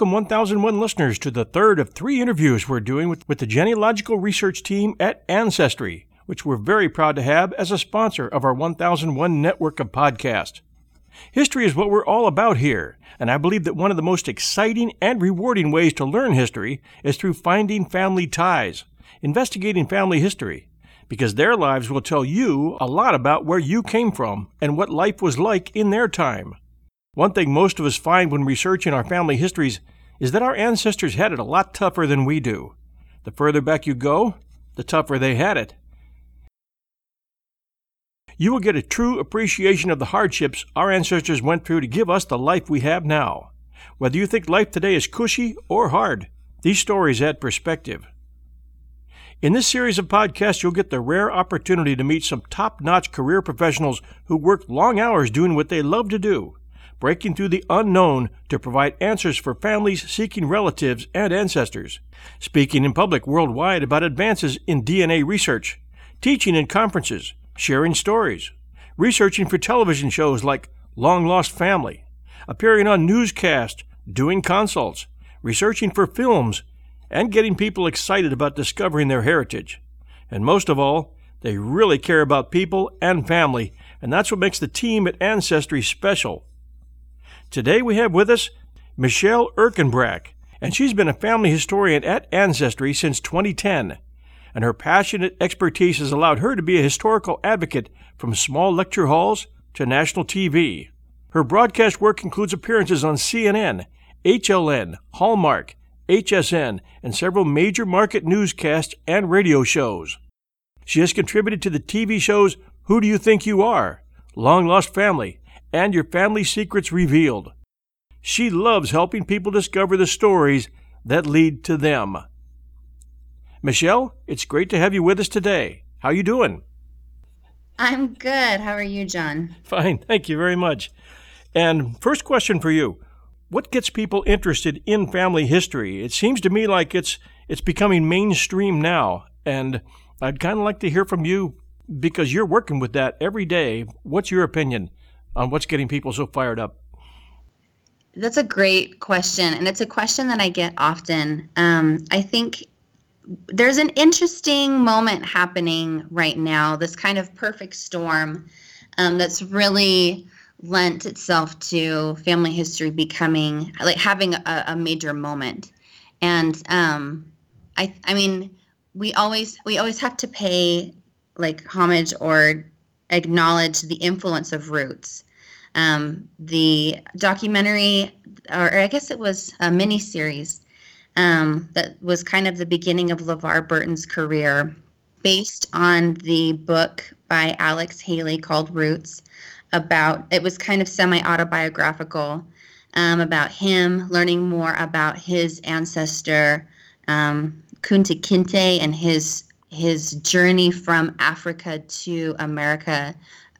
welcome 1001 listeners to the third of three interviews we're doing with, with the genealogical research team at Ancestry, which we're very proud to have as a sponsor of our 1001 network of podcasts. History is what we're all about here, and I believe that one of the most exciting and rewarding ways to learn history is through finding family ties, investigating family history, because their lives will tell you a lot about where you came from and what life was like in their time. One thing most of us find when researching our family histories is that our ancestors had it a lot tougher than we do. The further back you go, the tougher they had it. You will get a true appreciation of the hardships our ancestors went through to give us the life we have now. Whether you think life today is cushy or hard, these stories add perspective. In this series of podcasts, you'll get the rare opportunity to meet some top notch career professionals who work long hours doing what they love to do breaking through the unknown to provide answers for families seeking relatives and ancestors, speaking in public worldwide about advances in DNA research, teaching in conferences, sharing stories, researching for television shows like Long Lost Family, appearing on newscasts, doing consults, researching for films, and getting people excited about discovering their heritage. And most of all, they really care about people and family, and that's what makes the team at Ancestry special. Today we have with us Michelle Ercanbrack, and she's been a family historian at Ancestry since 2010. And her passionate expertise has allowed her to be a historical advocate from small lecture halls to national TV. Her broadcast work includes appearances on CNN, HLN, Hallmark, HSN, and several major market newscasts and radio shows. She has contributed to the TV shows Who Do You Think You Are, Long Lost Family, and your family secrets revealed. She loves helping people discover the stories that lead to them. Michelle, it's great to have you with us today. How are you doing? I'm good. How are you, John? Fine. Thank you very much. And first question for you. What gets people interested in family history? It seems to me like it's it's becoming mainstream now, and I'd kind of like to hear from you because you're working with that every day. What's your opinion? On what's getting people so fired up? That's a great question, and it's a question that I get often. Um, I think there's an interesting moment happening right now, this kind of perfect storm um, that's really lent itself to family history becoming like having a, a major moment. And um, I, I mean, we always we always have to pay like homage or acknowledge the influence of roots. Um, the documentary, or I guess it was a mini series, um, that was kind of the beginning of LeVar Burton's career, based on the book by Alex Haley called Roots. About it was kind of semi autobiographical um, about him, learning more about his ancestor um, Kunta Kinte and his his journey from Africa to America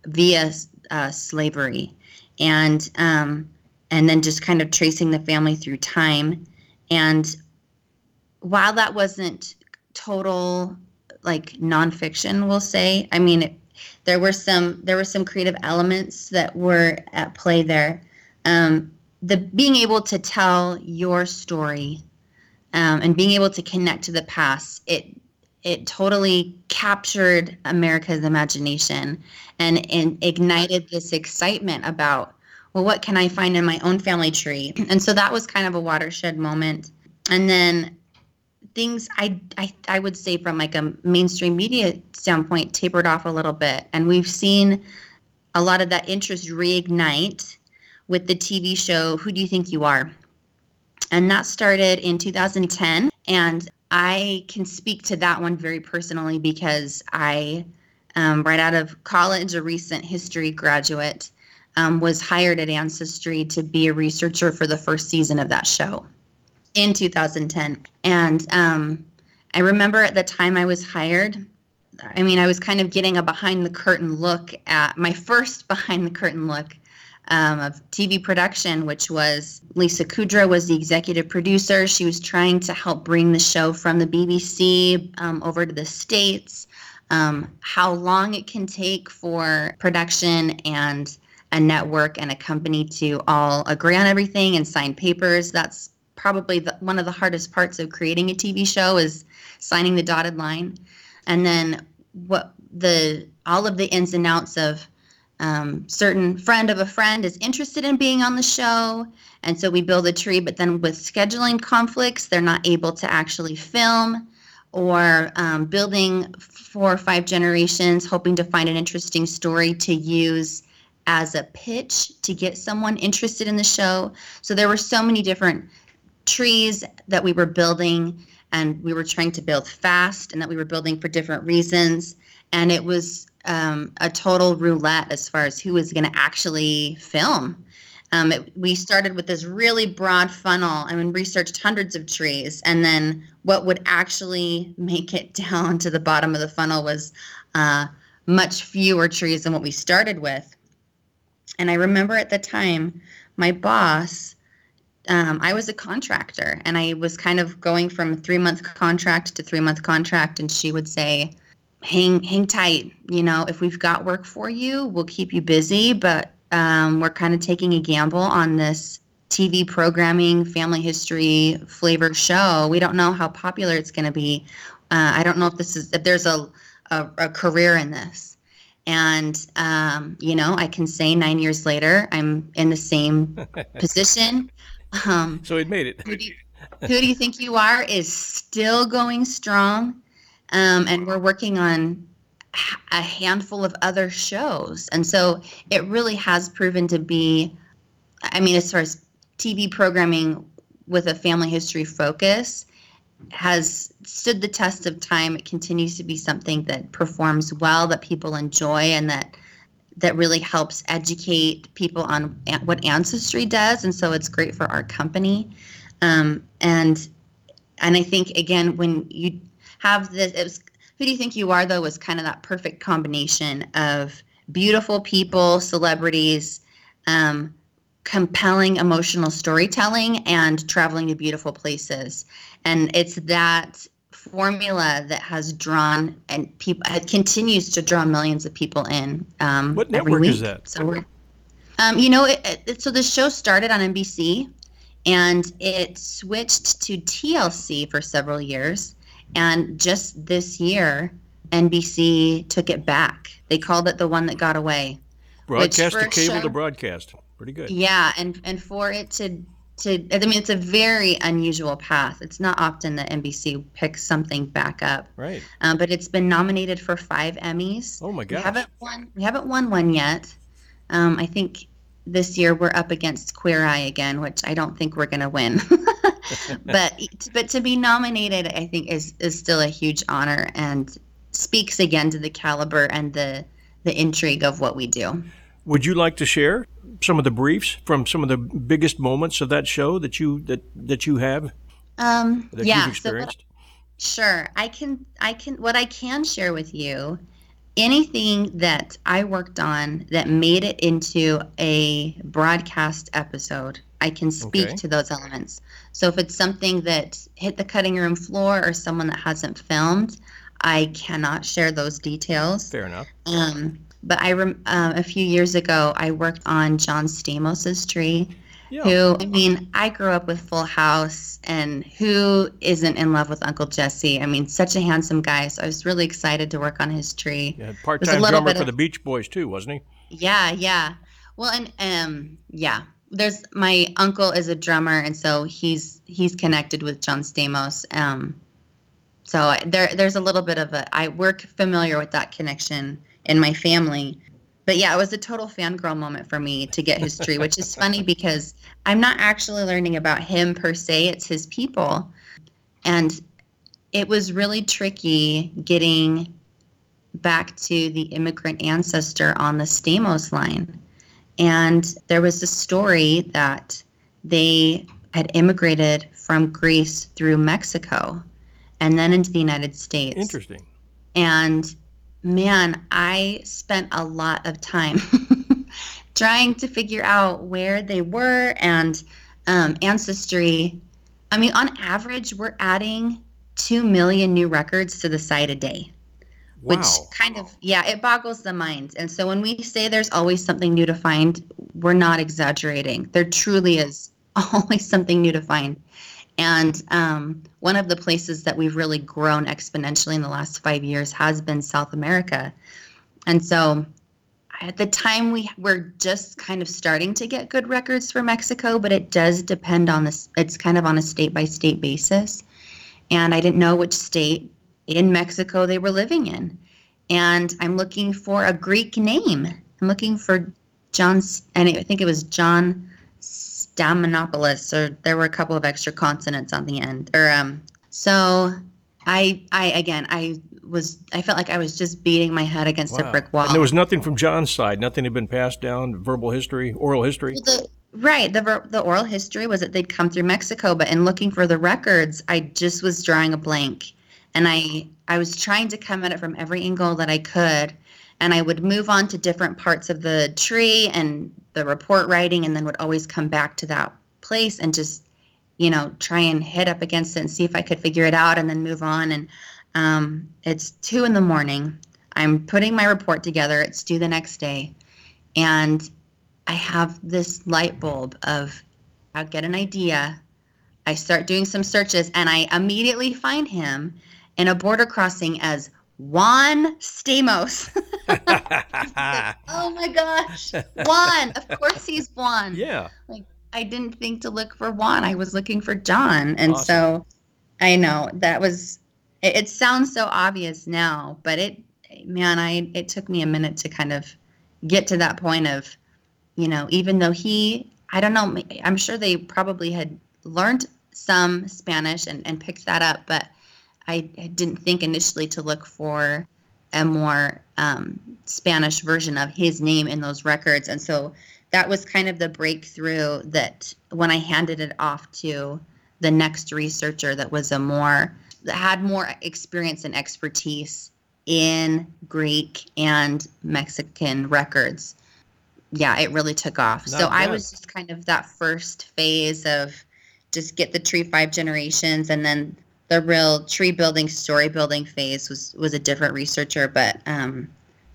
via uh, slavery, and um, and then just kind of tracing the family through time. And while that wasn't total like nonfiction, we'll say, I mean, it, there were some there were some creative elements that were at play there. Um, the being able to tell your story um, and being able to connect to the past, it it totally captured America's imagination and, and ignited this excitement about, well, what can I find in my own family tree? And so that was kind of a watershed moment. And then things I, I I would say from like a mainstream media standpoint tapered off a little bit. And we've seen a lot of that interest reignite with the TV show Who Do You Think You Are? And that started in 2010. And I can speak to that one very personally because I, um, right out of college, a recent history graduate, um, was hired at Ancestry to be a researcher for the first season of that show in 2010. And um, I remember at the time I was hired, I mean, I was kind of getting a behind the curtain look at my first behind the curtain look um, of TV production, which was Lisa Kudrow was the executive producer. She was trying to help bring the show from the BBC um, over to the States. Um, how long it can take for production and a network and a company to all agree on everything and sign papers. That's probably the, one of the hardest parts of creating a TV show is signing the dotted line, and then what the all of the ins and outs of um, certain friend of a friend is interested in being on the show and so we build a tree but then with scheduling conflicts they're not able to actually film or um, building four or five generations hoping to find an interesting story to use as a pitch to get someone interested in the show. So there were so many different trees that we were building and we were trying to build fast and that we were building for different reasons and it was um, a total roulette as far as who was going to actually film. Um, it, we started with this really broad funnel and we researched hundreds of trees. And then what would actually make it down to the bottom of the funnel was uh, much fewer trees than what we started with. And I remember at the time, my boss, um, I was a contractor and I was kind of going from three month contract to three month contract. And she would say, hang hang tight. You know, if we've got work for you, we'll keep you busy, but um, we're kind of taking a gamble on this TV programming, family history flavor show. We don't know how popular it's going to be. Uh, I don't know if this is if there's a a, a career in this. And um, you know, I can say nine years later, I'm in the same position. Um, so it made it. Who do, you, who do you think you are? Is still going strong um, and we're working on a handful of other shows. And so it really has proven to be, I mean, as far as TV programming with a family history focus, has stood the test of time. It continues to be something that performs well, that people enjoy, and that that really helps educate people on what ancestry does. And so it's great for our company. Um, and and I think again, when you have this. It was who do you think you are though was kind of that perfect combination of beautiful people, celebrities, um, compelling emotional storytelling, and traveling to beautiful places. And it's that formula that has drawn and people continues to draw millions of people in. Um, what network is that? So we're, um, you know, it, it, so the show started on NBC, and it switched to TLC for several years. And just this year, NBC took it back. They called it the one that got away. Broadcast to cable show, to broadcast. Pretty good. Yeah, and and for it to to I mean it's a very unusual path. It's not often that NBC picks something back up. Right. Um, but it's been nominated for five Emmys. Oh my gosh. We haven't won. We haven't won one yet. Um, I think this year we're up against Queer Eye again, which I don't think we're going to win. but but to be nominated, I think is is still a huge honor and speaks again to the caliber and the the intrigue of what we do. Would you like to share some of the briefs from some of the biggest moments of that show that you that that you have? Um, that yeah, you've experienced? So what, sure. I can I can what I can share with you anything that I worked on that made it into a broadcast episode, I can speak okay. to those elements. So if it's something that hit the cutting room floor or someone that hasn't filmed, I cannot share those details. Fair enough. Um, but I rem- uh, a few years ago, I worked on John Stamos's tree yeah. who I mean, I grew up with Full House, and who isn't in love with Uncle Jesse? I mean, such a handsome guy. So I was really excited to work on his tree. Yeah, part-time drummer for of, the Beach Boys too, wasn't he? Yeah, yeah. Well, and um, yeah. There's my uncle is a drummer, and so he's he's connected with John Stamos. Um, so there there's a little bit of a I work familiar with that connection in my family but yeah, it was a total fangirl moment for me to get his tree, which is funny because I'm not actually learning about him per se, it's his people. And it was really tricky getting back to the immigrant ancestor on the Stamos line. And there was a story that they had immigrated from Greece through Mexico and then into the United States. Interesting. And man, I spent a lot of time trying to figure out where they were and um, ancestry. I mean, on average, we're adding 2 million new records to the site a day. Wow. Which kind of, yeah, it boggles the mind. And so when we say there's always something new to find, we're not exaggerating. There truly is always something new to find. And um, one of the places that we've really grown exponentially in the last five years has been South America. And so at the time we were just kind of starting to get good records for Mexico, but it does depend on this. It's kind of on a state by state basis. And I didn't know which state in Mexico they were living in. And I'm looking for a Greek name. I'm looking for John, and I think it was John Stamatopoulos, or there were a couple of extra consonants on the end. Or um, so I, I again, I was, I felt like I was just beating my head against wow. a brick wall. And there was nothing from John's side. Nothing had been passed down. Verbal history, oral history. The, right. The the oral history was that they'd come through Mexico, but in looking for the records, I just was drawing a blank, and I I was trying to come at it from every angle that I could and I would move on to different parts of the tree and the report writing, and then would always come back to that place and just, you know, try and hit up against it and see if I could figure it out, and then move on. And um, it's two in the morning. I'm putting my report together. It's due the next day, and I have this light bulb of I get an idea. I start doing some searches, and I immediately find him in a border crossing as Juan Stamos. oh my gosh. Juan. Of course he's Juan. Yeah. Like I didn't think to look for Juan. I was looking for John. And awesome. so I know that was it, it sounds so obvious now, but it man, I it took me a minute to kind of get to that point of, you know, even though he I don't know, I'm sure they probably had learned some Spanish and, and picked that up, but I, didn't think initially to look for a more um, Spanish version of his name in those records. And so that was kind of the breakthrough that when I handed it off to the next researcher that was a more had more experience and expertise in Greek and Mexican records. Yeah, it really took off. Not so bad. I was just kind of that first phase of just get the tree five generations and then the real tree building, story building phase was was a different researcher, but um,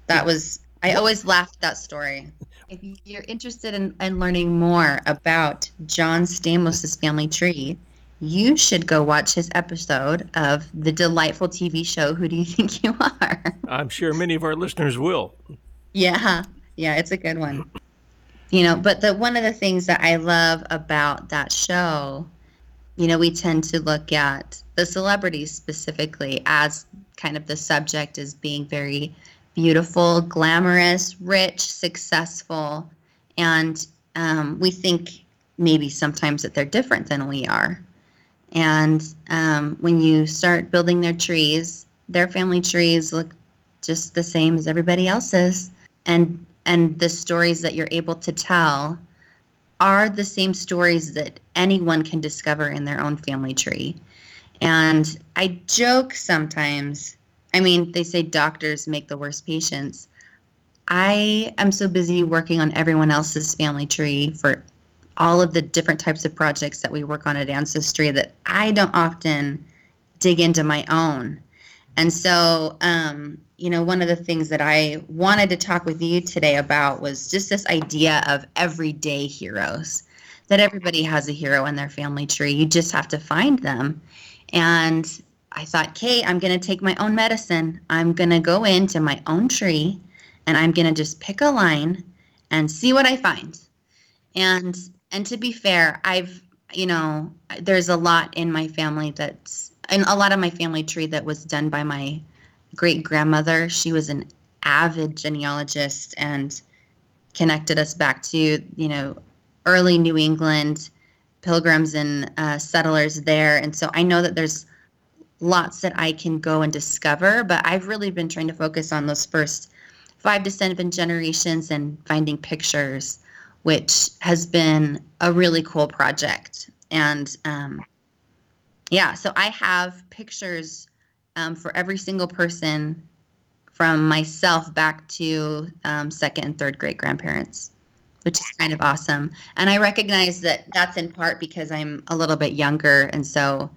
that was I always laughed that story. If you're interested in, in learning more about John Stamos' family tree, you should go watch his episode of the delightful TV show Who Do You Think You Are? I'm sure many of our listeners will. Yeah, yeah, it's a good one. You know, but the one of the things that I love about that show you know, we tend to look at the celebrities specifically as kind of the subject as being very beautiful, glamorous, rich, successful, and um, we think maybe sometimes that they're different than we are. And um, when you start building their trees, their family trees look just the same as everybody else's, and and the stories that you're able to tell are the same stories that anyone can discover in their own family tree. And I joke sometimes, I mean, they say doctors make the worst patients. I am so busy working on everyone else's family tree for all of the different types of projects that we work on at Ancestry that I don't often dig into my own. And so, um, you know, one of the things that I wanted to talk with you today about was just this idea of everyday heroes. That everybody has a hero in their family tree. You just have to find them. And I thought, Kate, I'm going to take my own medicine. I'm going to go into my own tree and I'm going to just pick a line and see what I find. And and to be fair, I've you know, there's a lot in my family that's and a lot of my family tree that was done by my great grandmother. She was an avid genealogist and connected us back to, you know, early New England pilgrims and uh, settlers there. And so I know that there's lots that I can go and discover, but I've really been trying to focus on those first five to seven generations and finding pictures, which has been a really cool project. And um, yeah, so I have pictures um, for every single person from myself back to um, second and third great grandparents, which is kind of awesome. And I recognize that that's in part because I'm a little bit younger. And so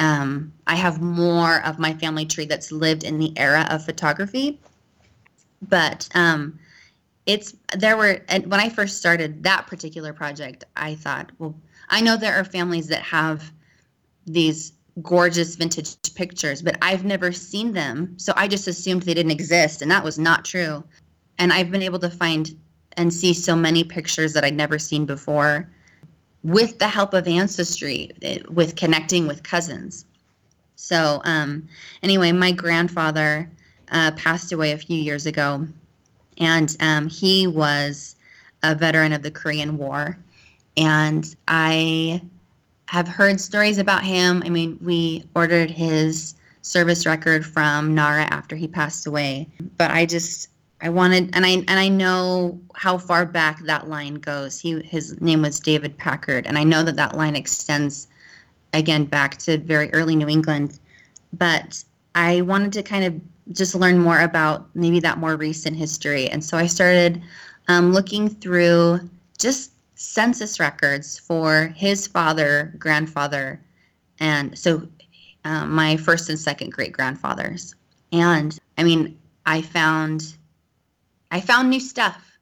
um, I have more of my family tree that's lived in the era of photography. But um, it's there were, and when I first started that particular project, I thought, well, I know there are families that have these gorgeous vintage pictures, but I've never seen them. So I just assumed they didn't exist, and that was not true. And I've been able to find and see so many pictures that I'd never seen before with the help of Ancestry, eh, with connecting with cousins. So, um, anyway, my grandfather uh, passed away a few years ago, and um, he was a veteran of the Korean War. And I have heard stories about him. I mean, we ordered his service record from NARA after he passed away, but I just I wanted and I and I know how far back that line goes. He his name was David Packard, and I know that that line extends again back to very early New England. But I wanted to kind of just learn more about maybe that more recent history, and so I started um, looking through just census records for his father, grandfather, and so uh, my first and second great grandfathers. And I mean, I found I found new stuff.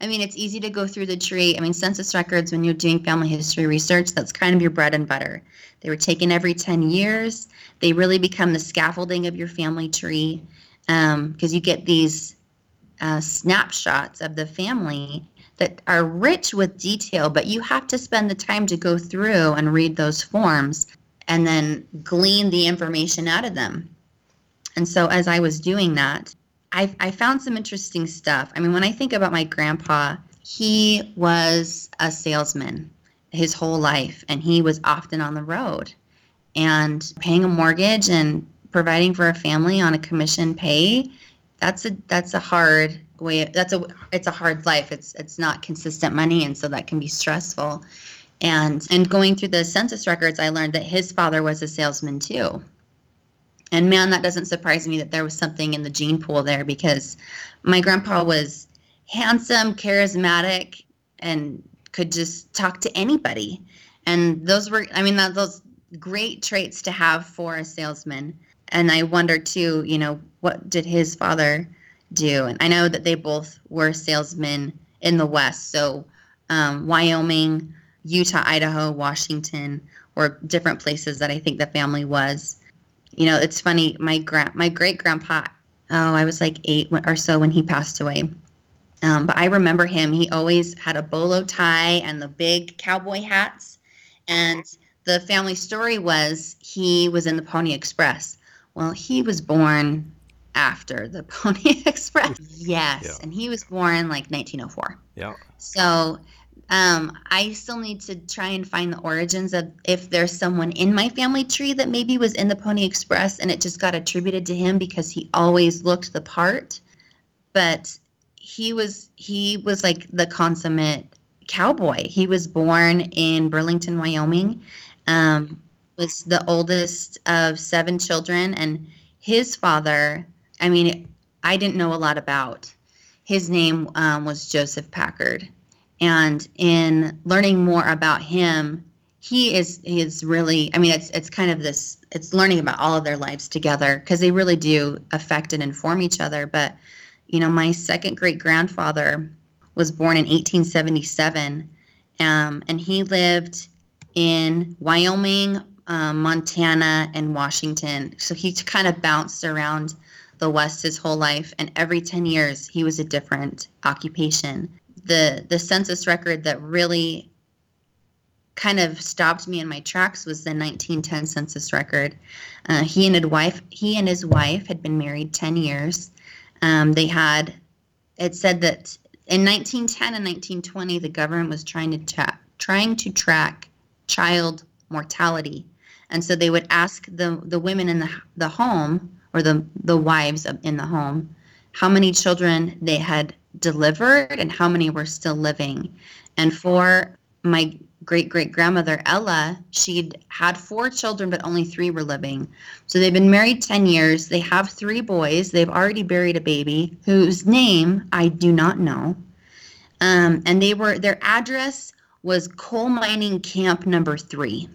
I mean, it's easy to go through the tree. I mean, census records, when you're doing family history research, that's kind of your bread and butter. They were taken every 10 years. They really become the scaffolding of your family tree because um, you get these uh, snapshots of the family that are rich with detail, but you have to spend the time to go through and read those forms and then glean the information out of them. And so as I was doing that, I, I found some interesting stuff. I mean, when I think about my grandpa, he was a salesman his whole life, and he was often on the road and paying a mortgage and providing for a family on a commission pay. That's a that's a hard way that's a it's a hard life it's it's not consistent money and so that can be stressful and and going through the census records i learned that his father was a salesman too and man that doesn't surprise me that there was something in the gene pool there because my grandpa was handsome charismatic and could just talk to anybody and those were i mean that, those great traits to have for a salesman and i wonder too you know what did his father do. And I know that they both were salesmen in the West. So um, Wyoming, Utah, Idaho, Washington were different places that I think the family was. You know, it's funny. My grand, my great grandpa. Oh, I was like eight or so when he passed away. Um, but I remember him. He always had a bolo tie and the big cowboy hats. And the family story was he was in the Pony Express. Well, he was born after the Pony Express. Yes, yeah. and he was born like 1904. Yeah. So um, I still need to try and find the origins of if there's someone in my family tree that maybe was in the Pony Express and it just got attributed to him because he always looked the part. But he was he was like the consummate cowboy. He was born in Burlington, Wyoming. Um, was the oldest of seven children, and his father I mean, I didn't know a lot about. His name um, was Joseph Packard, and in learning more about him, he is he is really. I mean, it's it's kind of this. It's learning about all of their lives together because they really do affect and inform each other. But you know, my second great grandfather was born in 1877, um, and he lived in Wyoming, um, Montana, and Washington. So he kind of bounced around the West his whole life, and every 10 years he was a different occupation. The the census record that really kind of stopped me in my tracks was the 1910 census record. Uh, he and his wife he and his wife had been married 10 years. Um, they had it said that in 1910 and 1920 the government was trying to tra- trying to track child mortality, and so they would ask the the women in the the home or the the wives in the home how many children they had delivered and how many were still living. And for my great great grandmother ella she'd had four children but only three were living. So they've been married 10 years. They have three boys. They've already buried a baby whose name i do not know. Um, and they were their address was coal mining camp number three.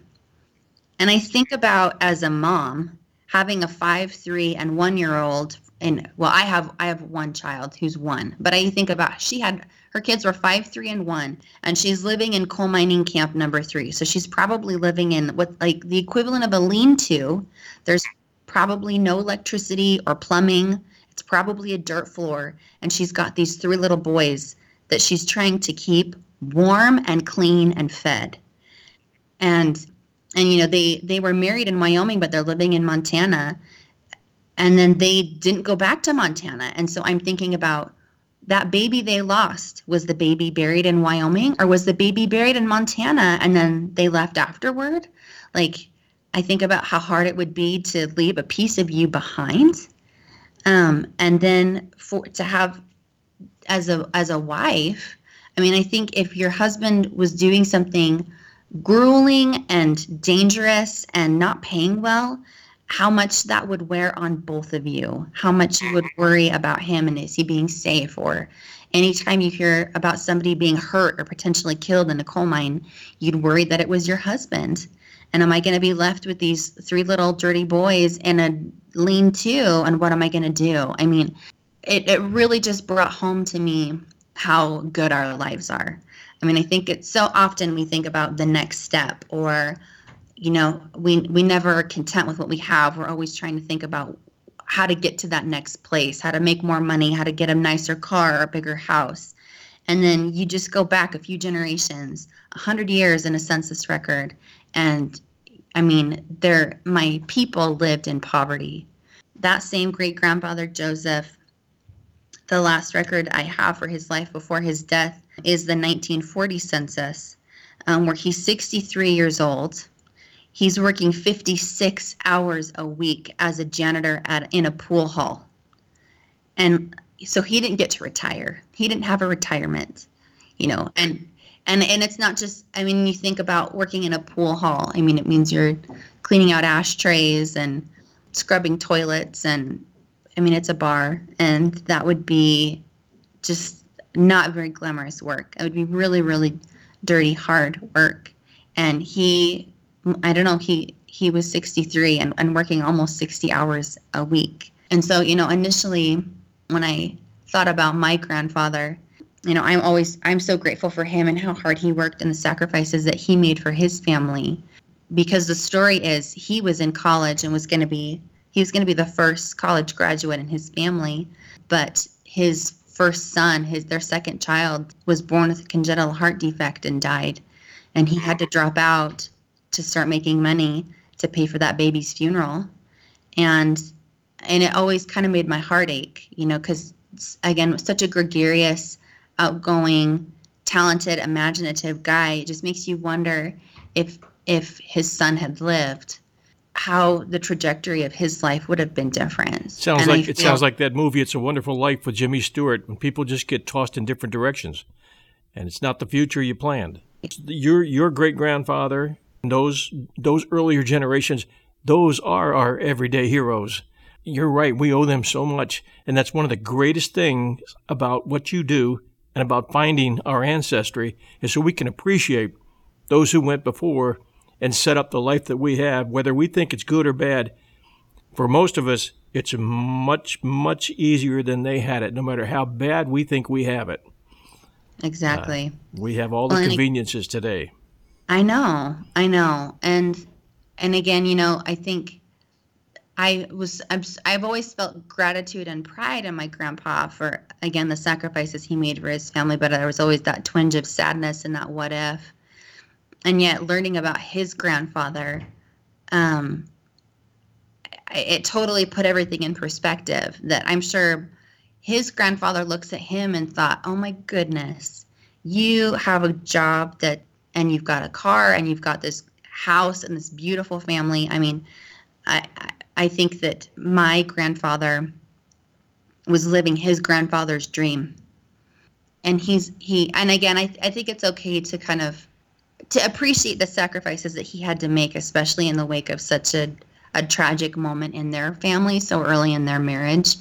And i think about as a mom having a five, three, and one year old and well i have i have one child who's one but i think about she had her kids were five three and one and she's living in coal mining camp number three. So she's probably living in what like the equivalent of a lean-to. There's probably no electricity or plumbing. It's probably a dirt floor. And she's got these three little boys that she's trying to keep warm and clean and fed. And and you know they they were married in wyoming but they're living in montana and then they didn't go back to Montana. And so I'm thinking about that baby they lost. Was the baby buried in Wyoming or was the baby buried in Montana and then they left afterward? Like, I think about how hard it would be to leave a piece of you behind. Um, and then for to have as a as a wife, I mean, I think if your husband was doing something grueling and dangerous and not paying well, how much that would wear on both of you, how much you would worry about him and is he being safe, or anytime you hear about somebody being hurt or potentially killed in a coal mine, you'd worry that it was your husband. And am I going to be left with these three little dirty boys in a lean to? And what am I going to do? I mean, it, it really just brought home to me how good our lives are. I mean, I think it's so often we think about the next step or you know we we never are content with what we have. We're always trying to think about how to get to that next place how to make more money how to get a nicer car or a bigger house. And then you just go back a few generations 100 years in a census record and i mean there my people lived in poverty. That same great grandfather joseph the last record i have for his life before his death is the 1940 census um, where he's 63 years old He's working 56 hours a week as a janitor at in a pool hall. And so he didn't get to retire. He didn't have a retirement, you know. And and and it's not just I mean you think about working in a pool hall. I mean it means you're cleaning out ashtrays and scrubbing toilets and I mean it's a bar and that would be just not very glamorous work. It would be really really dirty hard work. And he I don't know, he he was 63 and, and working almost 60 hours a week. And so, you know, initially when I thought about my grandfather, you know, I'm always I'm so grateful for him and how hard he worked and the sacrifices that he made for his family. Because the story is he was in college and was going to be he was going to be the first college graduate in his family, but his first son, his their second child was born with a congenital heart defect and died. And he had to drop out to start making money to pay for that baby's funeral. And and it always kind of made my heart ache you know because again such a gregarious outgoing talented imaginative guy it just makes you wonder if if his son had lived how the trajectory of his life would have been different. Sounds and like I it sounds like that movie it's a wonderful life with jimmy stewart when people just get tossed in different directions and it's not the future you planned. Your your great grandfather those those earlier generations, those are our everyday heroes. You're right, we owe them so much, and that's one of the greatest things about what you do and about finding our ancestry is so we can appreciate those who went before and set up the life that we have, whether we think it's good or bad. For most of us, it's much, much easier than they had it, no matter how bad we think we have it. Exactly. Uh, we have all the well, conveniences today. I know, I know, and and again, you know, I think I was i have always felt gratitude and pride in my grandpa for again the sacrifices he made for his family, but there was always that twinge of sadness and that what if, and yet learning about his grandfather, um, it totally put everything in perspective. That I'm sure his grandfather looks at him and thought, "Oh my goodness, you have a job that and you've got a car and you've got this house and this beautiful family. I mean, I I think that my grandfather was living his grandfather's dream. And he's he and again I I think it's okay to kind of to appreciate the sacrifices that he had to make, especially in the wake of such a, a tragic moment in their family so early in their marriage.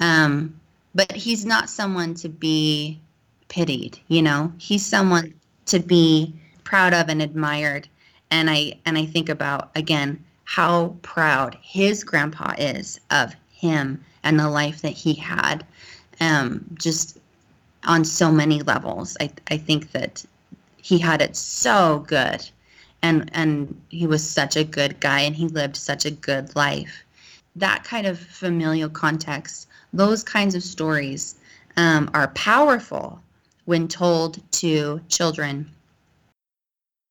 Um, but he's not someone to be pitied, you know. He's someone to be proud of and admired. And I and I think about again how proud his grandpa is of him and the life that he had, um, just on so many levels. I, I think that he had it so good and and he was such a good guy and he lived such a good life that kind of familial context those kinds of stories um, are powerful when told to children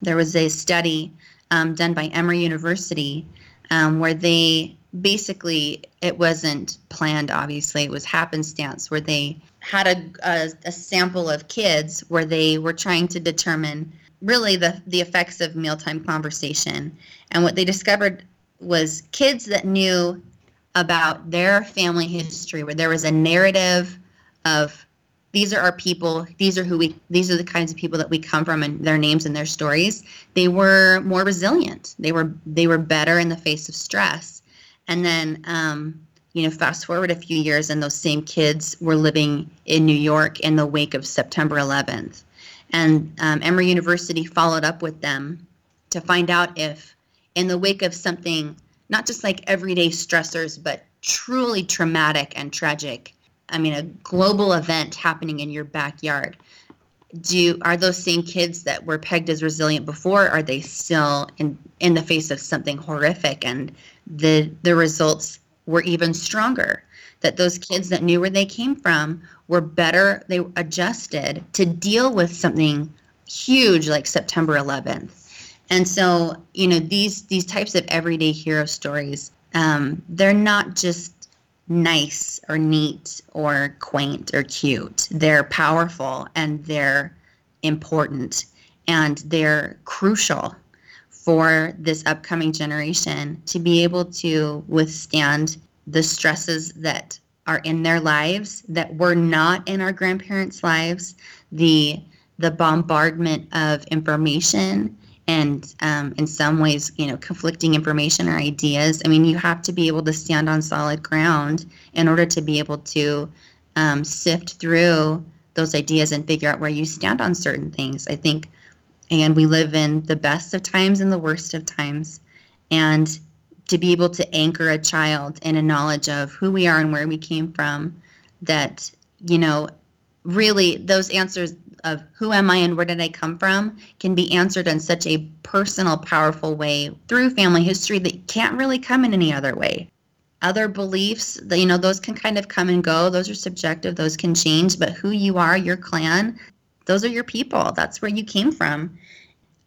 there was a study um, done by emory university um, where they basically it wasn't planned obviously it was happenstance where they had a, a, a, sample of kids where they were trying to determine really the, the effects of mealtime conversation. And what they discovered was kids that knew about their family history where there was a narrative of these are our people. These are who we these are the kinds of people that we come from and their names and their stories. They were more resilient. They were they were better in the face of stress. And then, um, you know, fast forward a few years, and those same kids were living in New York in the wake of September 11th. And um, Emory University followed up with them to find out if, in the wake of something not just like everyday stressors, but truly traumatic and tragic, I mean, a global event happening in your backyard, do are those same kids that were pegged as resilient before are they still in in the face of something horrific and the the results were even stronger? That those kids that knew where they came from were better they adjusted to deal with something huge like September 11th and so you know these these types of everyday hero stories um, they're not just nice or neat or quaint or cute. They're powerful and they're important and they're crucial for this upcoming generation to be able to withstand the stresses that are in their lives that were not in our grandparents' lives, the the bombardment of information and um, in some ways, you know, conflicting information or ideas. I mean, you have to be able to stand on solid ground in order to be able to um, sift through those ideas and figure out where you stand on certain things. I think and we live in the best of times and the worst of times and to be able to anchor a child in a knowledge of who we are and where we came from that you know really those answers of who am i and where did i come from can be answered in such a personal powerful way through family history that can't really come in any other way other beliefs that you know those can kind of come and go those are subjective those can change but who you are your clan those are your people. That's where you came from.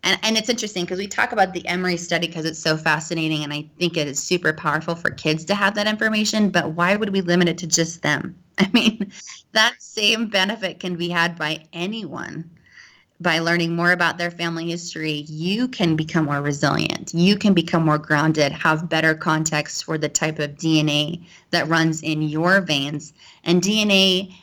And, and it's interesting because we talk about the Emory study because it's so fascinating and I think it is super powerful for kids to have that information. But why would we limit it to just them? I mean, that same benefit can be had by anyone by learning more about their family history, you can become more resilient. You can become more grounded, have better context for the type of DNA that runs in your veins. And DNA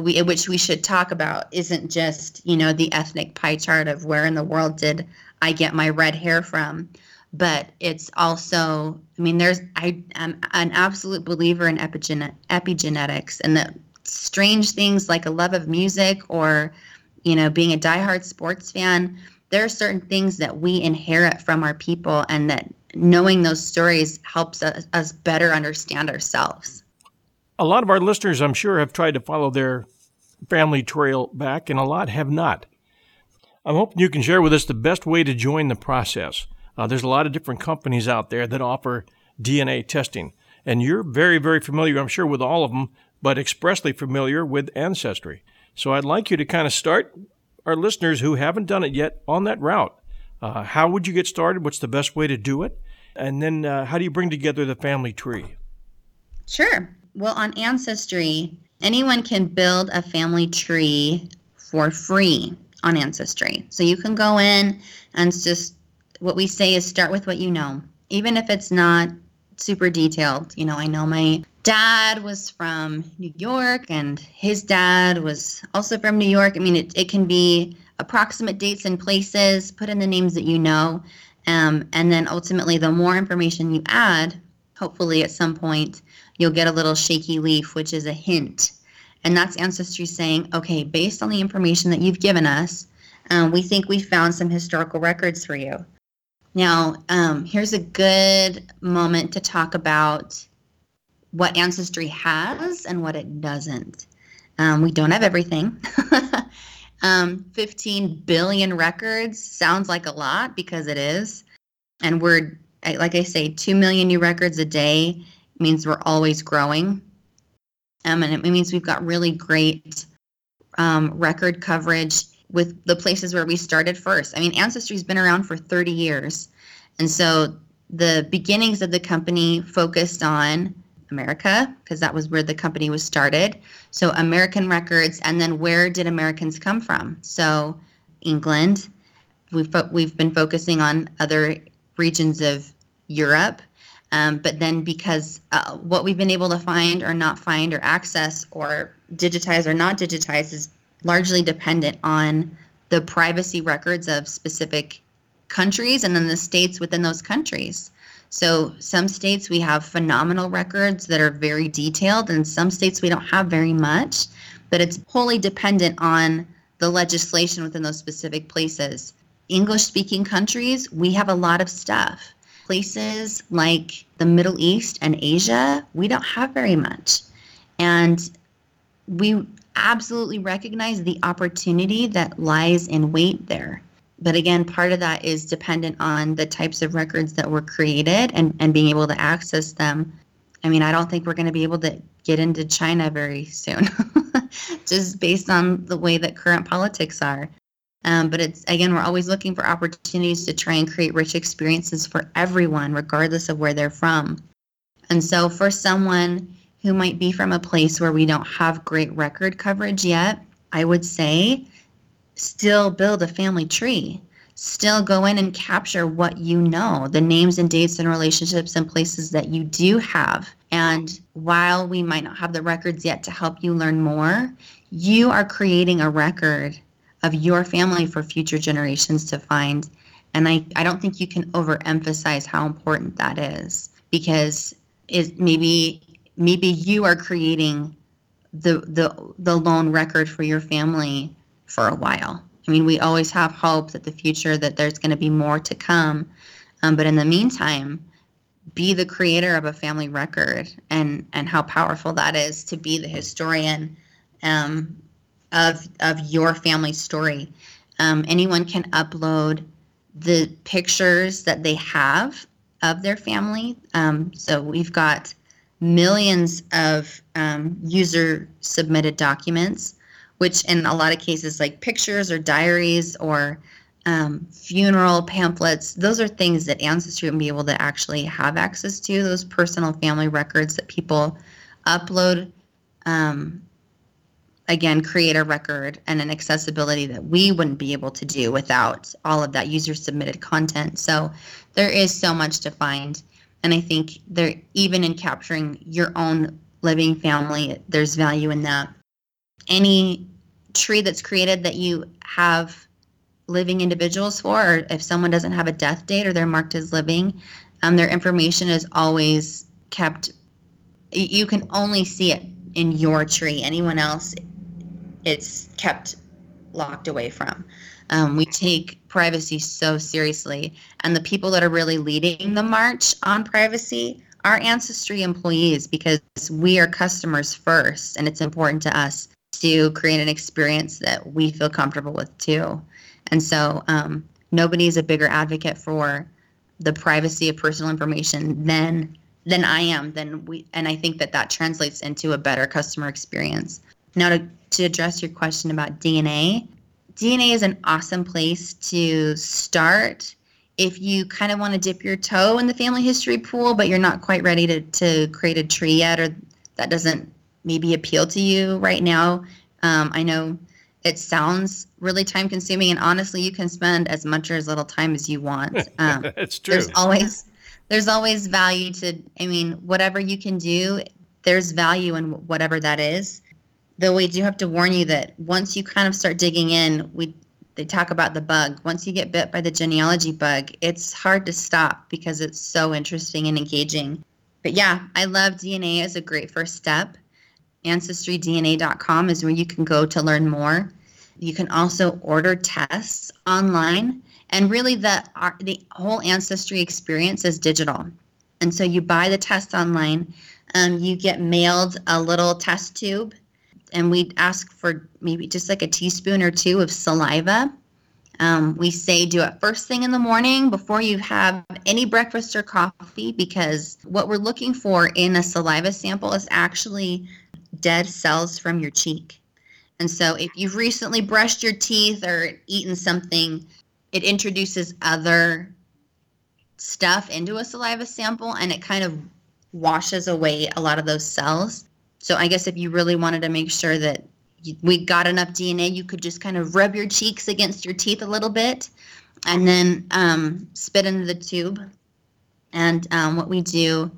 we, which we should talk about isn't just you know the ethnic pie chart of where in the world did I get my red hair from, but it's also I mean there's I am an absolute believer in epigenet, epigenetics and that strange things like a love of music or you know being a diehard sports fan there are certain things that we inherit from our people and that knowing those stories helps us, us better understand ourselves a lot of our listeners, I'm sure, have tried to follow their family trail back, and a lot have not. I'm hoping you can share with us the best way to join the process. Uh, there's a lot of different companies out there that offer DNA testing, and you're very, very familiar, I'm sure, with all of them, but expressly familiar with Ancestry. So I'd like you to kind of start our listeners who haven't done it yet on that route. Uh, how would you get started? What's the best way to do it? And then uh, how do you bring together the family tree? Sure. Well, on Ancestry, anyone can build a family tree for free on Ancestry. So you can go in and just what we say is start with what you know, even if it's not super detailed. You know, I know my dad was from New York and his dad was also from New York. I mean, it, it can be approximate dates and places, put in the names that you know. Um, and then ultimately, the more information you add, hopefully at some point, you'll get a little shaky leaf, which is a hint. And that's Ancestry saying, okay, based on the information that you've given us, um, we think we found some historical records for you. Now, um, here's a good moment to talk about what Ancestry has and what it doesn't. Um, we don't have everything. um, 15 billion records sounds like a lot because it is. And we're, like I say, 2 million new records a day means we're always growing. Um, and it means we've got really great um, record coverage with the places where we started first. I mean, Ancestry's been around for 30 years. And so the beginnings of the company focused on America because that was where the company was started. So American records, and then where did Americans come from? So England. We've fo- we've been focusing on other regions of Europe, um, but then because uh, what we've been able to find or not find or access or digitize or not digitize is largely dependent on the privacy records of specific countries and then the states within those countries. So some states we have phenomenal records that are very detailed, and some states we don't have very much, but it's wholly dependent on the legislation within those specific places. English speaking countries, we have a lot of stuff. Places like the Middle East and Asia, we don't have very much. And we absolutely recognize the opportunity that lies in wait there but again, part of that is dependent on the types of records that were created and, and being able to access them. I mean, I don't think we're going to be able to get into China very soon, just based on the way that current politics are. Um, but it's again, we're always looking for opportunities to try and create rich experiences for everyone, regardless of where they're from. And so, for someone who might be from a place where we don't have great record coverage yet, I would say still build a family tree still go in and capture what you know the names and dates and relationships and places that you do have and while we might not have the records yet to help you learn more you are creating a record of your family for future generations to find and i, I don't think you can overemphasize how important that is because is maybe maybe you are creating the the the lone record for your family for a while. I mean, we always have hope that the future that there's going to be more to come. Um, but in the meantime, be the creator of a family record and and how powerful that is to be the historian um, of of your family story. Um, anyone can upload the pictures that they have of their family. Um, so we've got millions of um, user submitted documents which in a lot of cases, like pictures or diaries or um, funeral pamphlets, those are things that Ancestry would be able to actually have access to, those personal family records that people upload. Um, again, create a record and an accessibility that we wouldn't be able to do without all of that user submitted content. So there is so much to find. And I think there, even in capturing your own living family, there's value in that any tree that's created that you have living individuals for, or if someone doesn't have a death date or they're marked as living, um, their information is always kept. You can only see it in your tree. Anyone else, it's kept locked away from. Um, we take privacy so seriously, and the people that are really leading the march on privacy are ancestry employees because we are customers first, and it's important to us to create an experience that we feel comfortable with too. And so um, nobody's a bigger advocate for the privacy of personal information than than I am. Then we and I think that that translates into a better customer experience. Now to to address your question about DNA, DNA is an awesome place to start if you kind of want to dip your toe in the family history pool, but you're not quite ready to, to create a tree yet, or that doesn't maybe appeal to you right now. Um, I know it sounds really time consuming, and honestly, you can spend as much or as little time as you want. Um, it's true. There's always there's always value to. I mean, whatever you can do, there's value in whatever that is. Though we do have to warn you that once you kind of start digging in, we they talk about the bug. Once you get bit by the genealogy bug, it's hard to stop because it's so interesting and engaging. But yeah, I love DNA as a great first step ancestrydna.com is where you can go to learn more. You can also order tests online, and really the the whole ancestry experience is digital. And so you buy the test online. Um, you get mailed a little test tube, and we ask for maybe just like a teaspoon or two of saliva. Um, we say do it first thing in the morning before you have any breakfast or coffee because what we're looking for in a saliva sample is actually dead cells from your cheek. And so if you've recently brushed your teeth or eaten something, it introduces other stuff into a saliva sample and it kind of washes away a lot of those cells. So I guess if you really wanted to make sure that we got enough DNA, you could just kind of rub your cheeks against your teeth a little bit and then um, spit into the tube. And um, what we do,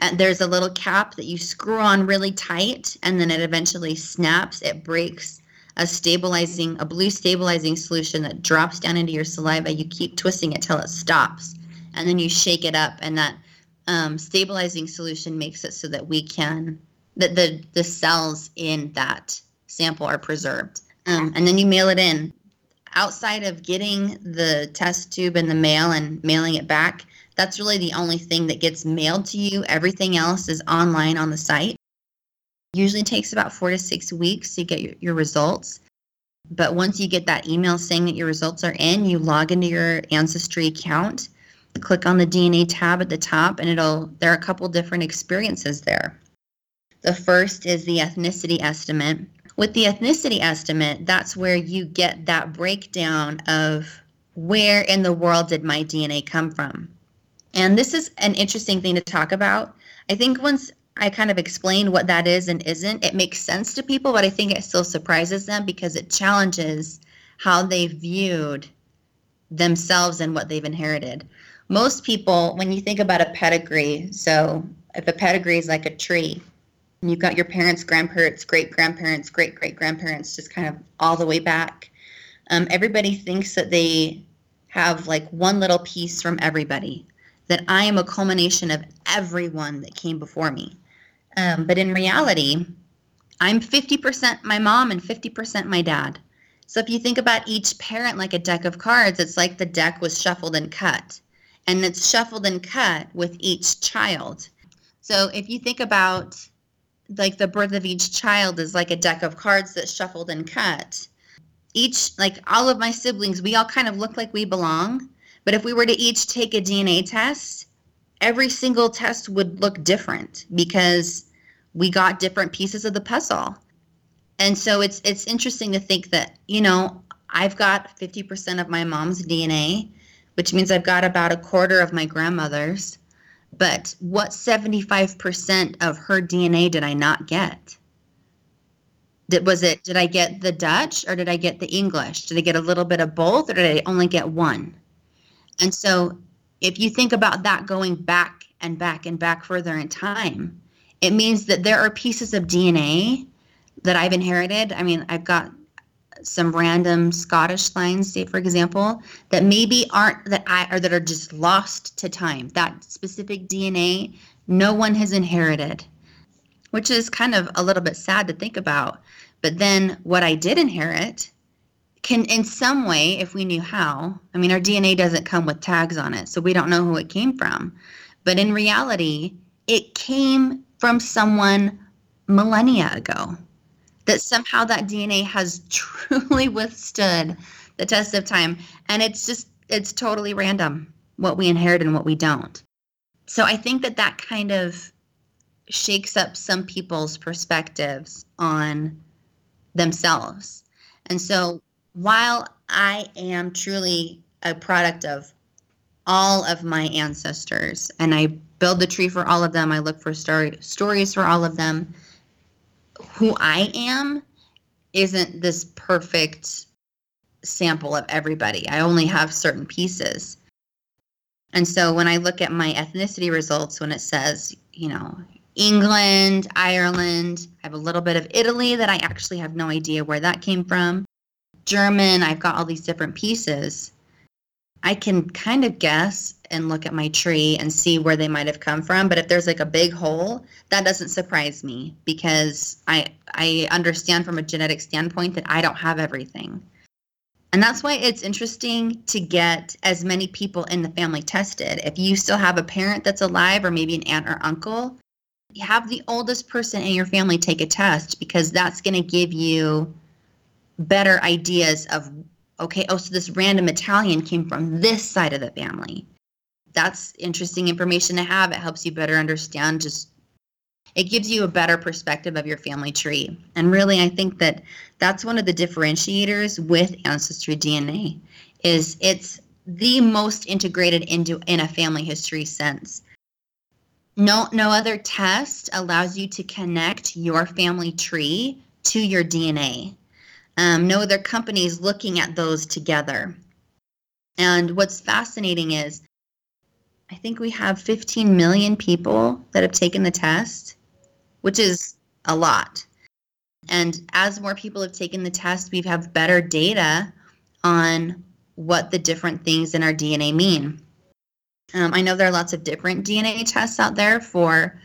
uh, there's a little cap that you screw on really tight and then it eventually snaps. It breaks a stabilizing, a blue stabilizing solution that drops down into your saliva. You keep twisting it till it stops. And then you shake it up and that um, stabilizing solution makes it so that we can, that the, the cells in that sample are preserved. Um, and then you mail it in. Outside of getting the test tube in the mail and mailing it back, that's really the only thing that gets mailed to you. Everything else is online on the site. Usually takes about four to six weeks to get your, your results. But once you get that email saying that your results are in, you log into your Ancestry account, click on the DNA tab at the top, and it'll there are a couple different experiences there. The first is the ethnicity estimate, with the ethnicity estimate, that's where you get that breakdown of where in the world did my DNA come from. And this is an interesting thing to talk about. I think once I kind of explain what that is and isn't, it makes sense to people, but I think it still surprises them because it challenges how they viewed themselves and what they've inherited. Most people, when you think about a pedigree, so if a pedigree is like a tree, and you've got your parents, grandparents, great grandparents, great great grandparents, just kind of all the way back. Um, everybody thinks that they have like one little piece from everybody, that I am a culmination of everyone that came before me. Um, but in reality, I'm 50% my mom and 50% my dad. So if you think about each parent like a deck of cards, it's like the deck was shuffled and cut. And it's shuffled and cut with each child. So if you think about like the birth of each child is like a deck of cards that's shuffled and cut. Each, like all of my siblings, we all kind of look like we belong. But if we were to each take a DNA test, every single test would look different because we got different pieces of the puzzle. And so it's it's interesting to think that, you know, I've got 50% of my mom's DNA, which means I've got about a quarter of my grandmother's but what 75% of her DNA did I not get? Did, was it, did I get the Dutch or did I get the English? Did I get a little bit of both or did I only get one? And so if you think about that going back and back and back further in time, it means that there are pieces of DNA that I've inherited. I mean, I've got some random Scottish lines, say for example, that maybe aren't that I or that are just lost to time. That specific DNA no one has inherited, which is kind of a little bit sad to think about. But then what I did inherit can in some way, if we knew how, I mean our DNA doesn't come with tags on it, so we don't know who it came from. But in reality, it came from someone millennia ago that somehow that DNA has truly withstood the test of time. And it's just, it's totally random what we inherit and what we don't. So I think that that kind of shakes up some people's perspectives on themselves. And so while I am truly a product of all of my ancestors and I build the tree for all of them, I look for story, stories for all of them who I am isn't this perfect sample of everybody. I only have certain pieces. And so when I look at my ethnicity results, when it says, you know, England, Ireland, I have a little bit of Italy that I actually have no idea where that came from. German, I've got all these different pieces. I can kind of guess and look at my tree and see where they might have come from. But if there's like a big hole, that doesn't surprise me because I I understand from a genetic standpoint that I don't have everything. And that's why it's interesting to get as many people in the family tested. If you still have a parent that's alive, or maybe an aunt or uncle, have the oldest person in your family take a test because that's going to give you better ideas of okay, oh, so this random Italian came from this side of the family. That's interesting information to have. It helps you better understand just it gives you a better perspective of your family tree. And really I think that that's one of the differentiators with ancestry DNA is it's the most integrated into in a family history sense. No no other test allows you to connect your family tree to your DNA. Um, no other company is looking at those together. And what's fascinating is I think we have 15 million people that have taken the test, which is a lot. And as more people have taken the test, we have better data on what the different things in our DNA mean. Um, I know there are lots of different DNA tests out there for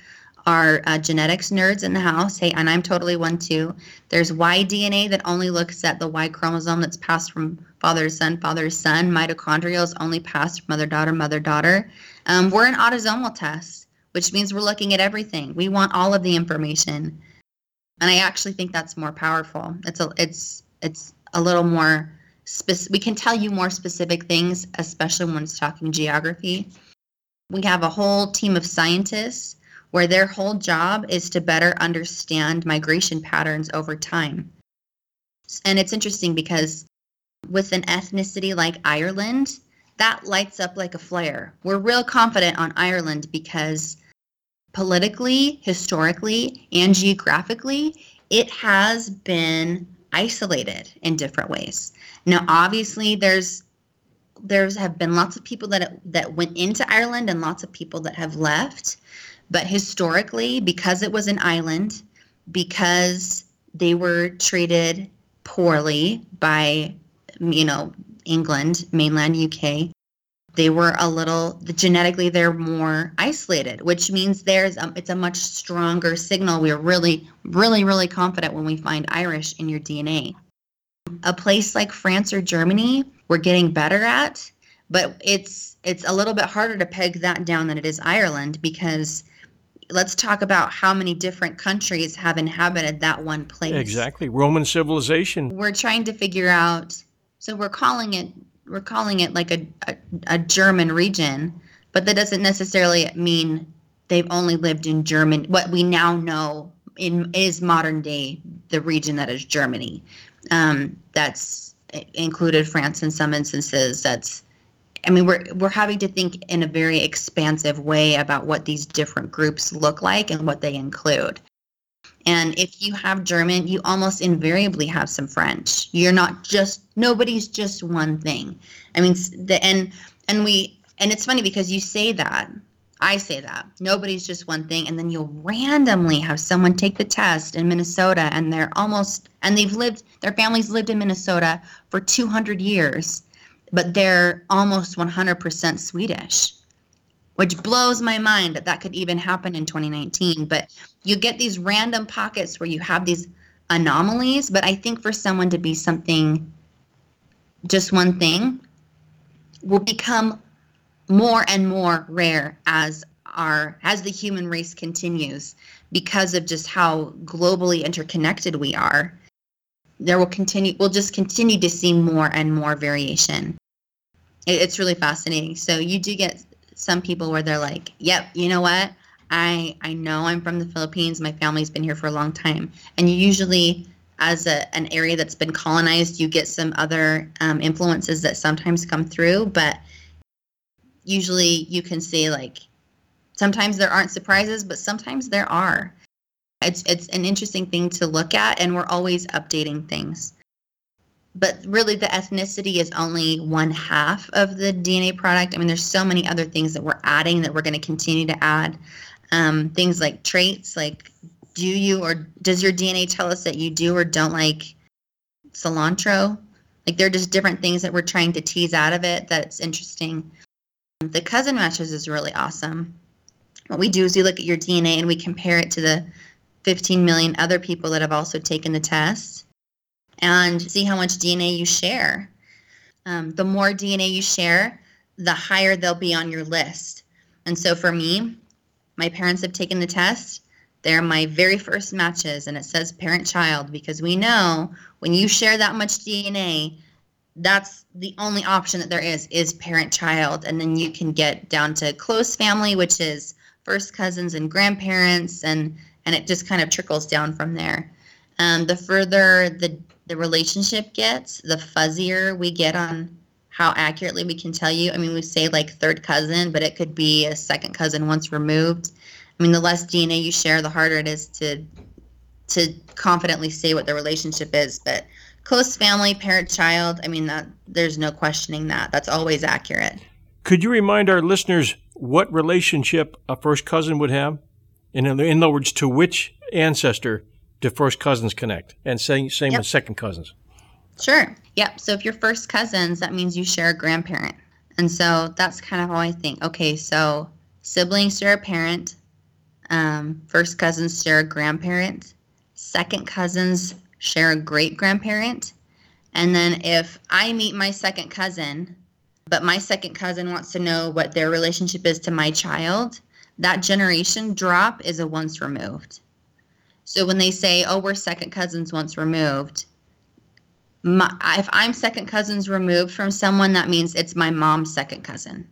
our uh, genetics nerds in the house. Hey, and I'm totally one too. There's Y DNA that only looks at the Y chromosome that's passed from father to son, father to son. Mitochondrial is only passed mother daughter, mother daughter. Um, we're an autosomal test, which means we're looking at everything. We want all of the information, and I actually think that's more powerful. It's a it's it's a little more specific. We can tell you more specific things, especially when it's talking geography. We have a whole team of scientists where their whole job is to better understand migration patterns over time. And it's interesting because with an ethnicity like Ireland, that lights up like a flare. We're real confident on Ireland because politically, historically, and geographically, it has been isolated in different ways. Now, obviously, there's there's have been lots of people that that went into Ireland and lots of people that have left. But historically, because it was an island, because they were treated poorly by, you know, England, mainland UK, they were a little genetically they're more isolated, which means there's a, it's a much stronger signal. We're really, really, really confident when we find Irish in your DNA. A place like France or Germany, we're getting better at, but it's it's a little bit harder to peg that down than it is Ireland because let's talk about how many different countries have inhabited that one place. Exactly. Roman civilization. We're trying to figure out so we're calling it we're calling it like a, a, a German region, but that doesn't necessarily mean they've only lived in German what we now know in is modern day the region that is Germany. Um, that's included France in some instances. That's I mean, we're we're having to think in a very expansive way about what these different groups look like and what they include. And if you have German, you almost invariably have some French. You're not just nobody's just one thing. I mean, the and and we and it's funny because you say that I say that nobody's just one thing, and then you'll randomly have someone take the test in Minnesota, and they're almost and they've lived their families lived in Minnesota for 200 years, but they're almost 100% Swedish, which blows my mind that that could even happen in 2019. But you get these random pockets where you have these anomalies. But I think for someone to be something, just one thing, will become more and more rare as our as the human race continues because of just how globally interconnected we are there will continue we'll just continue to see more and more variation it, it's really fascinating. So you do get some people where they're like yep you know what? I i know i'm from the philippines. My family's been here for a long time. And you usually as a, an area that's been colonized you get some other um, influences that sometimes come through but usually you can see like sometimes there aren't surprises but sometimes there are. It's it's an interesting thing to look at, and we're always updating things. But really, the ethnicity is only one half of the DNA product. I mean, there's so many other things that we're adding that we're going to continue to add. Um, things like traits, like do you or does your DNA tell us that you do or don't like cilantro? Like they're just different things that we're trying to tease out of it that's interesting. The cousin matches is really awesome. What we do is we look at your DNA and we compare it to the 15 million other people that have also taken the test and see how much DNA you share. um, the more DNA you share, the higher they'll be on your list. And so for me, my parents have taken the test. They're my very first matches, and it says parent child because we know when you share that much DNA, that's the only option that there is is parent child and then you can get down to close family which is first cousins and grandparents and and it just kind of trickles down from there um, the further the the relationship gets the fuzzier we get on how accurately we can tell you i mean we say like third cousin but it could be a second cousin once removed i mean the less dna you share the harder it is to to confidently say what the relationship is but close family, parent child. I mean, that there's no questioning that. That's always accurate. Could you remind our listeners what relationship a first cousin would have? In, in other words, to which ancestor do first cousins connect? And same, same yep. with second cousins. Sure. Yep. So if you're first cousins, that means you share a grandparent. And so that's kind of how I think. Okay, so siblings share a parent, um, first cousins share a grandparent, second cousins share a great grandparent. And then if I meet my second cousin, but my second cousin wants to know what their relationship is to my child, that generation drop is a once removed. So when they say, oh, we're second cousins once removed, my, if I'm second cousins removed from someone, that means it's my mom's second cousin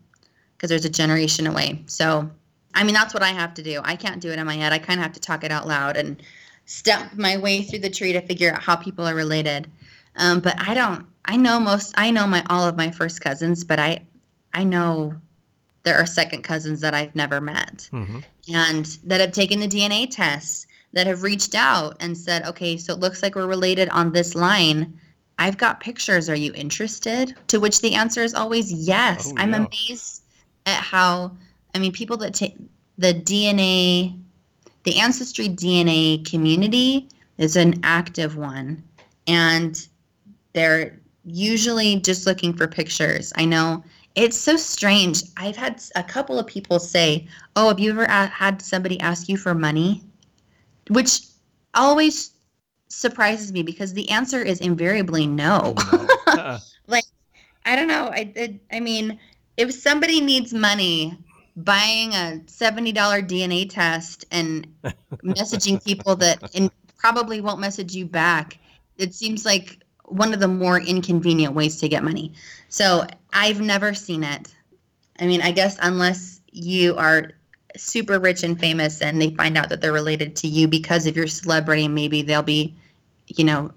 because there's a generation away. So, I mean, that's what I have to do. I can't do it in my head. I kind of have to talk it out loud and step my way through the tree to figure out how people are related. Um, but I don't. I know most. I know my all of my first cousins, but I, I know there are second cousins that I've never met, mm-hmm. and that have taken the DNA tests, that have reached out and said, okay, so it looks like we're related on this line. I've got pictures. Are you interested? To which the answer is always yes. Oh, I'm amazed at how. I mean, people that take the DNA the Ancestry DNA community is an active one, and they're usually just looking for pictures. I know it's so strange. I've had a couple of people say, "Oh, have you ever had somebody ask you for money?" Which always surprises me because the answer is invariably no. like I don't know. I, I I mean, if somebody needs money, buying a $70 DNA test and messaging people that and probably won't message you back. It seems like one of the more inconvenient ways to get money. So I've never seen it. I mean, I guess unless you are super rich and famous and they find out that they're related to you because of your celebrity, maybe they'll be, you know,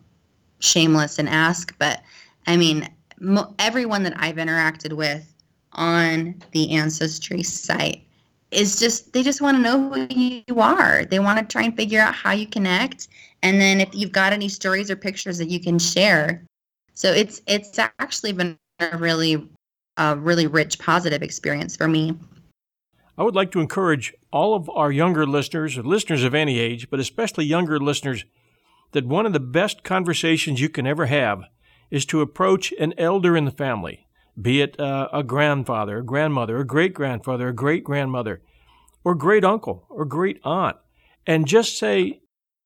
shameless and ask. But I mean, mo- everyone that I've interacted with on the ancestry site is just they just want to know who you are. They want to try and figure out how you connect and then if you've got any stories or pictures that you can share. So it's it's actually been a really a really rich positive experience for me i would like to encourage all of our younger listeners or listeners of any age but especially younger listeners that one of the best conversations you can ever have is to approach an elder in the family be it uh, a grandfather, a grandmother, a great grandfather, a great grandmother, or great uncle, or great aunt, and just say,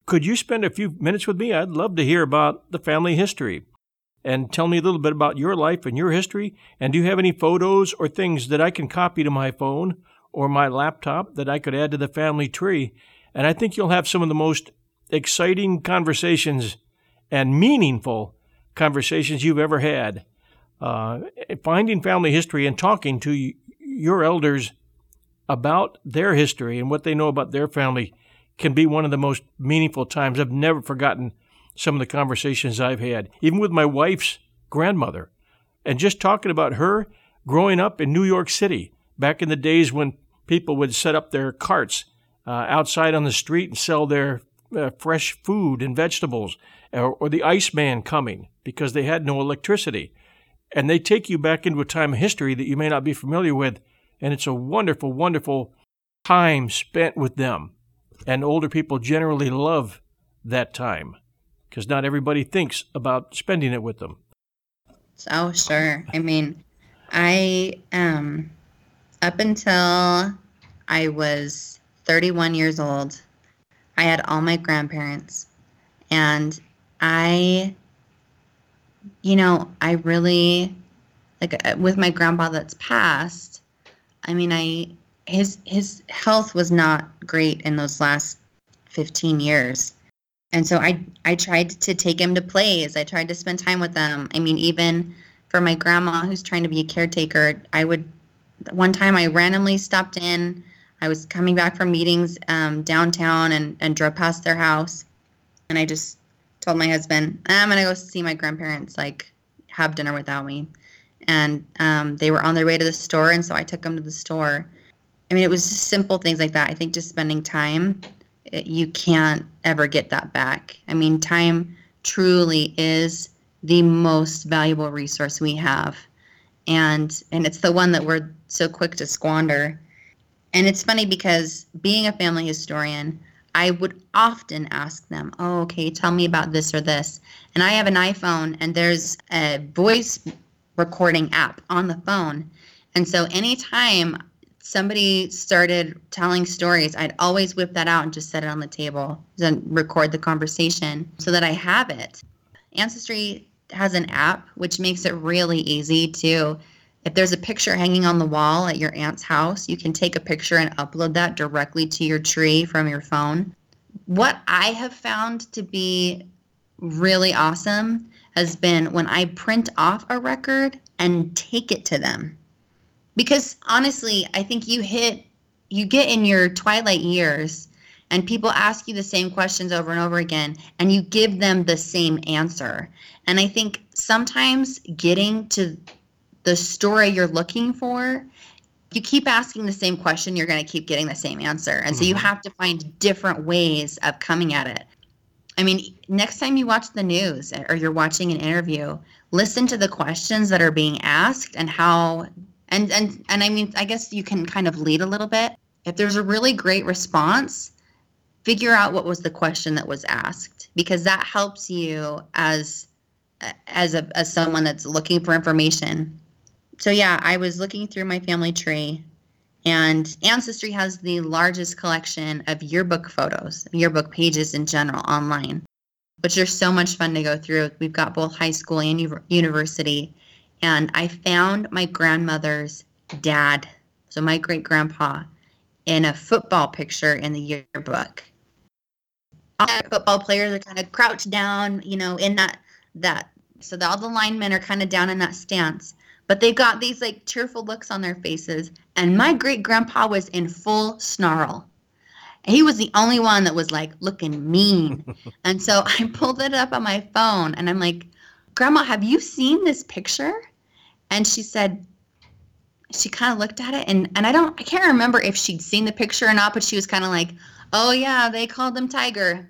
Could you spend a few minutes with me? I'd love to hear about the family history. And tell me a little bit about your life and your history. And do you have any photos or things that I can copy to my phone or my laptop that I could add to the family tree? And I think you'll have some of the most exciting conversations and meaningful conversations you've ever had uh, finding family history and talking to your elders about their history and what they know about their family can be one of the most meaningful times. I've never forgotten some of the conversations I've had, even with my wife's grandmother, and just talking about her growing up in New York City back in the days when people would set up their carts uh, outside on the street and sell their uh, fresh food and vegetables, or, or the Iceman coming because they had no electricity and they take you back into a time of history that you may not be familiar with. And it's a wonderful, wonderful time spent with them. And older people generally love that time because not everybody thinks about spending it with them. Oh, sure. I mean, I, um, up until I was 31 years old, I had all my grandparents. And I you know, I really like uh, with my grandpa that's passed. I mean, I his his health was not great in those last 15 years. And so I I tried to take him to plays. I tried to spend time with them. I mean, even for my grandma who's trying to be a caretaker, I would one time I randomly stopped in. I was coming back from meetings um, downtown and, and drove past their house. And I just told my husband, I'm going to go see my grandparents, like, have dinner without me. And um, they were on their way to the store. And so I took them to the store. I mean, it was just simple things like that. I think just spending time, it, you can't ever get that back. I mean, time truly is the most valuable resource we have. And and it's the one that we're so quick to squander. And it's funny because being a family historian, I would often ask them, "Oh, okay, tell me about this or this." And I have an iPhone and there's a voice recording app on the phone. And so anytime somebody started telling stories, I'd always whip that out and just set it on the table and record the conversation so that I have it. Ancestry has an app which makes it really easy to if there's a picture hanging on the wall at your aunt's house, you can take a picture and upload that directly to your tree from your phone. What I have found to be really awesome has been when I print off a record and take it to them. Because honestly, I think you hit, you get in your twilight years and people ask you the same questions over and over again and you give them the same answer. And I think sometimes getting to the story you're looking for, you keep asking the same question, you're going to keep getting the same answer. And so you mm-hmm. have to find different ways of coming at it. I mean, next time you watch the news or you're watching an interview, listen to the questions that are being asked and how and and and I mean, I guess you can kind of lead a little bit. If there's a really great response, figure out what was the question that was asked because that helps you as as a as someone that's looking for information so yeah, I was looking through my family tree, and Ancestry has the largest collection of yearbook photos, yearbook pages in general online, which are so much fun to go through. We've got both high school and u- university, and I found my grandmother's dad, so my great grandpa, in a football picture in the yearbook. All football players are kind of crouched down, you know, in that that so the, all the linemen are kind of down in that stance but they've got these like cheerful looks on their faces. And my great grandpa was in full snarl. He was the only one that was like looking mean. and so I pulled it up on my phone and I'm like, Grandma, have you seen this picture? And she said, she kind of looked at it and, and I don't, I can't remember if she'd seen the picture or not, but she was kind of like, oh yeah, they called him Tiger.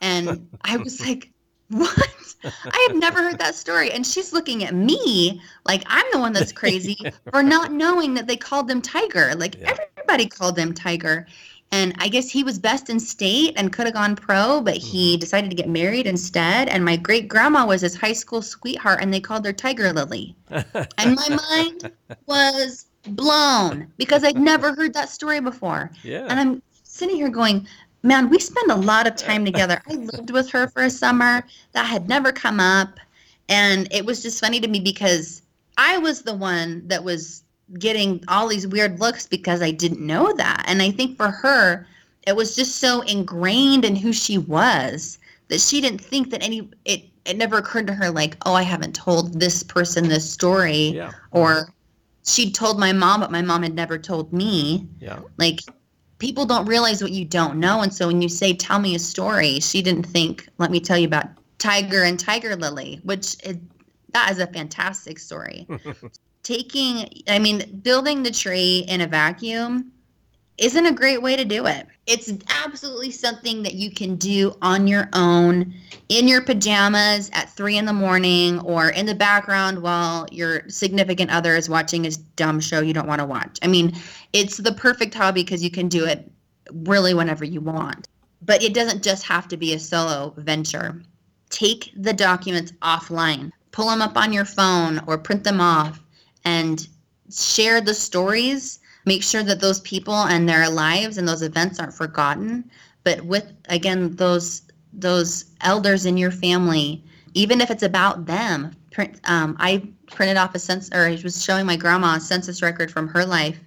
And I was like, what? I have never heard that story. And she's looking at me like I'm the one that's crazy for not knowing that they called them Tiger. Like yeah. everybody called them Tiger. And I guess he was best in state and could have gone pro, but he mm-hmm. decided to get married instead. And my great grandma was his high school sweetheart, and they called her Tiger Lily. and my mind was blown because I'd never heard that story before. Yeah. And I'm sitting here going, man, we spend a lot of time together. I lived with her for a summer. That had never come up. And it was just funny to me because I was the one that was getting all these weird looks because I didn't know that. And I think for her, it was just so ingrained in who she was that she didn't think that any it it never occurred to her like, oh, I haven't told this person this story yeah. or she'd told my mom, but my mom had never told me. Yeah. Like people don't realize what you don't know. And so when you say, tell me a story, she didn't think, let me tell you about Tiger and Tiger Lily, which is, that is a fantastic story. Taking, I mean, building the tree in a vacuum isn't a great way to do it. It's absolutely something that you can do on your own in your pajamas at three in the morning or in the background while your significant other is watching a dumb show you don't want to watch. I mean, it's the perfect hobby because you can do it really whenever you want. But it doesn't just have to be a solo venture. Take the documents offline, pull them up on your phone or print them off and share the stories make sure that those people and their lives and those events aren't forgotten but with again those those elders in your family even if it's about them print. Um, I printed off a census, or was showing my grandma a census record from her life,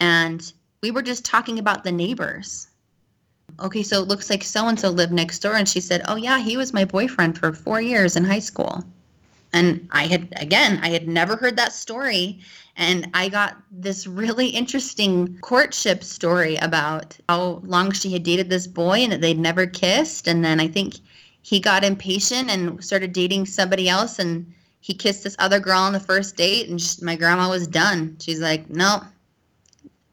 and we were just talking about the neighbors. Okay, so it looks like so and so lived next door, and she said, "Oh yeah, he was my boyfriend for four years in high school." And I had again, I had never heard that story, and I got this really interesting courtship story about how long she had dated this boy and that they'd never kissed, and then I think he got impatient and started dating somebody else and he kissed this other girl on the first date and she, my grandma was done. She's like no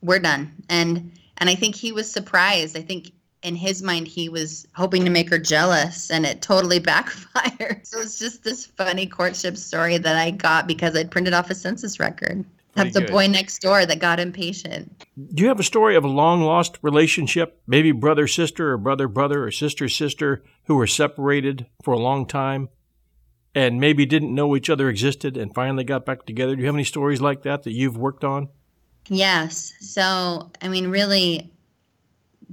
we're done. And and i think he was surprised. I think in his mind he was hoping to make her jealous and it totally backfired so it's just this funny courtship story that i got because i'd printed off a census record of the boy next door that got impatient. Do you have a story of a long lost relationship, maybe brother sister or brother brother or sister sister who were separated for a long time and maybe didn't know each other existed and finally got back together? Do you have any stories like that that you've worked on? Yes. So, I mean, really,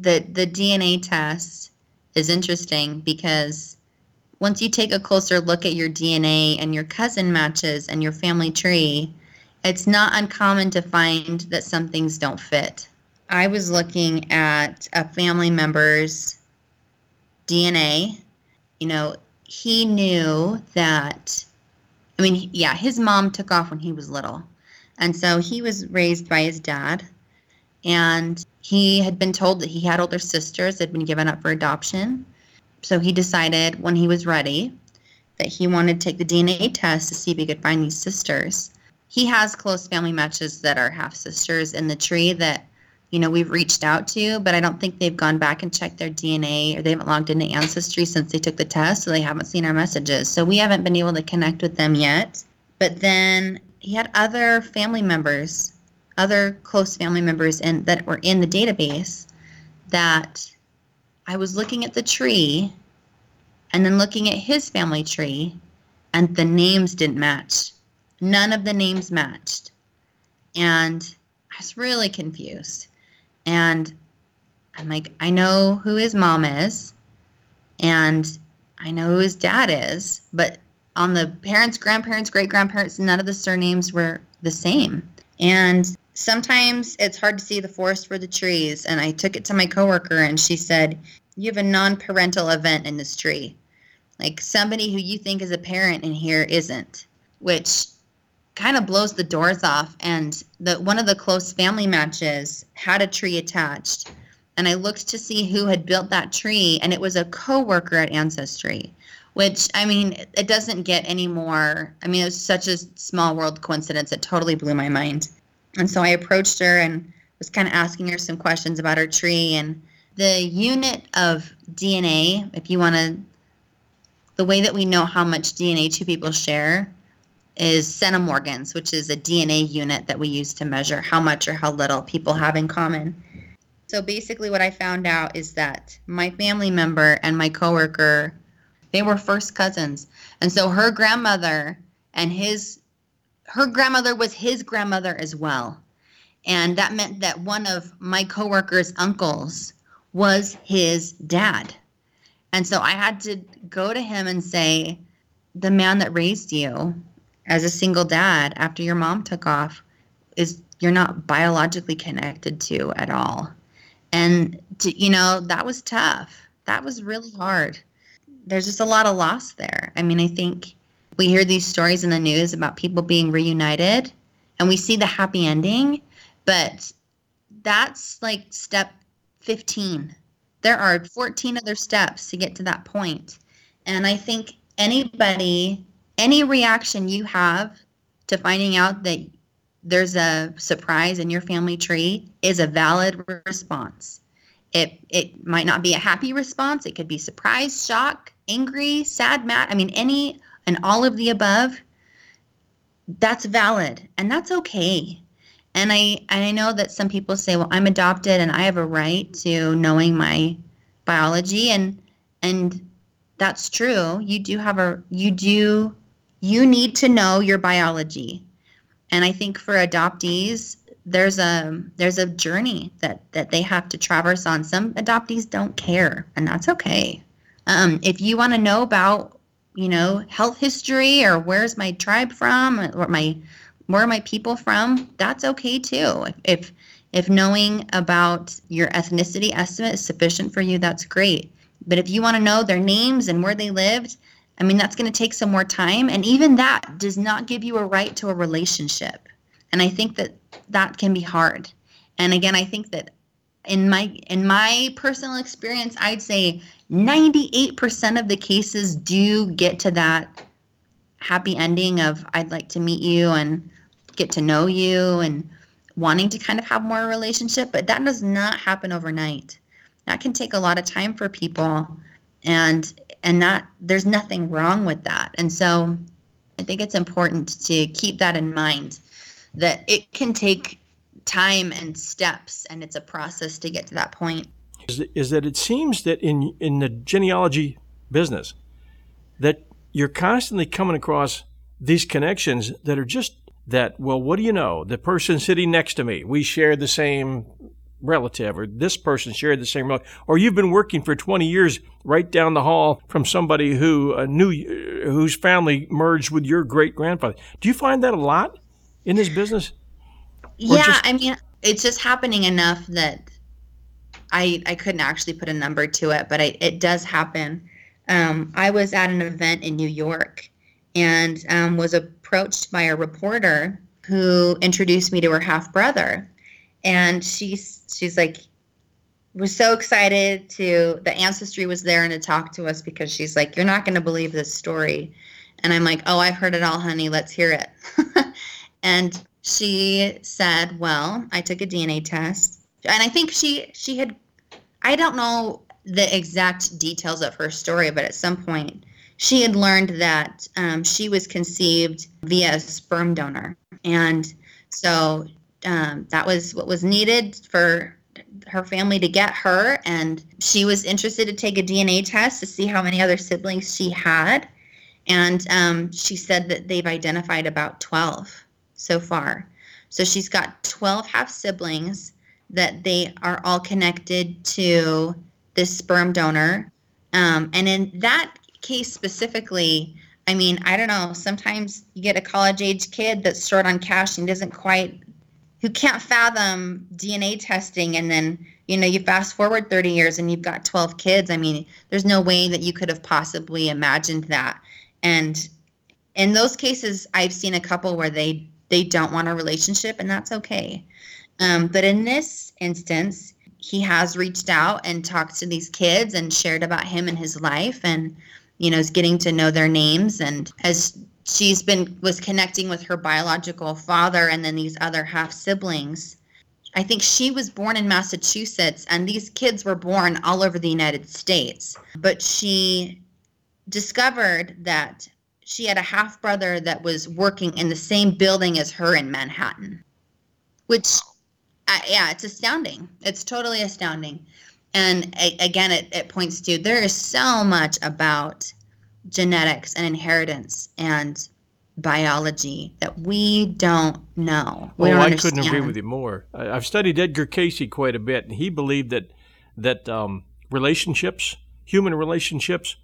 the the DNA test is interesting because once you take a closer look at your DNA and your cousin matches and your family tree, it's not uncommon to find that some things don't fit. I was looking at a family member's DNA. You know, he knew that, I mean, yeah, his mom took off when he was little. And so he was raised by his dad. And he had been told that he had older sisters that had been given up for adoption. So he decided when he was ready that he wanted to take the DNA test to see if he could find these sisters. He has close family matches that are half sisters in the tree that you know we've reached out to but i don't think they've gone back and checked their dna or they haven't logged into ancestry since they took the test so they haven't seen our messages. So we haven't been able to connect with them yet. But then he had other family members other close family members in that were in the database that i was looking at the tree and then looking at his family tree and the names didn't match None of the names matched. And I was really confused. And I'm like, I know who his mom is, and I know who his dad is, but on the parents, grandparents, great grandparents, none of the surnames were the same. And sometimes it's hard to see the forest for the trees. And I took it to my coworker, and she said, You have a non parental event in this tree. Like somebody who you think is a parent in here isn't, which kind of blows the doors off. And the one of the close family matches had a tree attached. And I looked to see who had built that tree, and it was a coworker at Ancestry, which I mean, it doesn't get any more. I mean, it was such a small world coincidence. It totally blew my mind. And so I approached her and was kind of asking her some questions about her tree and the unit of DNA. If you want to, the way that we know how much DNA two people share is centimorgans, which is a DNA unit that we use to measure how much or how little people have in common. So basically, what I found out is that my family member and my coworker, they were first cousins, and so her grandmother and his, her grandmother was his grandmother as well, and that meant that one of my coworker's uncles was his dad, and so I had to go to him and say, the man that raised you as a single dad after your mom took off is you're not biologically connected to at all. And to, you know, that was tough. That was really hard. There's just a lot of loss there. I mean, I think we hear these stories in the news about people being reunited and we see the happy ending, but that's like step 15. There are 14 other steps to get to that point. And I think anybody any reaction you have to finding out that there's a surprise in your family tree is a valid response. It it might not be a happy response. It could be surprise, shock, angry, sad, mad. I mean, any and all of the above. That's valid, and that's okay. And I and I know that some people say, "Well, I'm adopted, and I have a right to knowing my biology," and and that's true. You do have a you do you need to know your biology. And I think for adoptees, there's a there's a journey that that they have to traverse on. Some adoptees don't care, and that's okay. Um, if you want to know about you know, health history or where's my tribe from or my where are my people from, that's okay too. If if knowing about your ethnicity estimate is sufficient for you, that's great. But if you want to know their names and where they lived, I mean, that's going to take some more time. And even that does not give you a right to a relationship. And I think that that can be hard. And again, I think that in my in my personal experience, I'd say 98% of the cases do get to that happy ending of I'd like to meet you and get to know you and wanting to kind of have more relationship, but that does not happen overnight. That can take a lot of time for people and and not there's nothing wrong with that. And so I think it's important to keep that in mind that it can take time and steps and it's a process to get to that point is, is that it seems that in in the genealogy business that you're constantly coming across these connections that are just that well what do you know? The person sitting next to me we share the same relative or this person shared the same relative or you've been working for 20 years right down the hall from somebody who uh, knew uh, whose family merged with your great grandfather do you find that a lot in this business? Yeah just- i mean it's just happening enough that I I couldn't actually put a number to it, but I, it does happen. Um, I was at an event in New York and um, was approached by a reporter who introduced me to her half brother, and she's she's like was so excited to the ancestry was there and to talk to us because she's like you're not going to believe this story. And i'm like oh i've heard it all honey. Let's hear it. And she said well i took a dna test and I think she she had I don't know the exact details of her story, but at some point she had learned that um, she was conceived via a sperm donor, and so um, that was what was needed for her family to get her. And she was interested to take a DNA test to see how many other siblings she had, and um, she said that they've identified about twelve so far. So she's got twelve half siblings that they are all connected to this sperm donor. Um, and in that case specifically, I mean, I don't know. Sometimes you get a college age kid that's short on cash and doesn't quite, who can't fathom DNA testing. And then, you know, you fast forward 30 years and you've got 12 kids. I mean, there's no way that you could have possibly imagined that. And in those cases, I've seen a couple where they they don't want a relationship, and that's okay. Um, but in this instance, he has reached out and talked to these kids and shared about him and his life and, you know, is getting to know their names. And as she's been, was connecting with her biological father and then these other half siblings. I think she was born in Massachusetts and these kids were born all over the United States. But she discovered that she had a half brother that was working in the same building as her in Manhattan, which yeah, it's astounding. It's totally astounding. And again, it, it points to there is so much about genetics and inheritance and biology that we don't know. We oh, don't I couldn't agree with you more. I, have studied Edgar Cayce quite a bit, and he believed that that um, relationships, human relationships,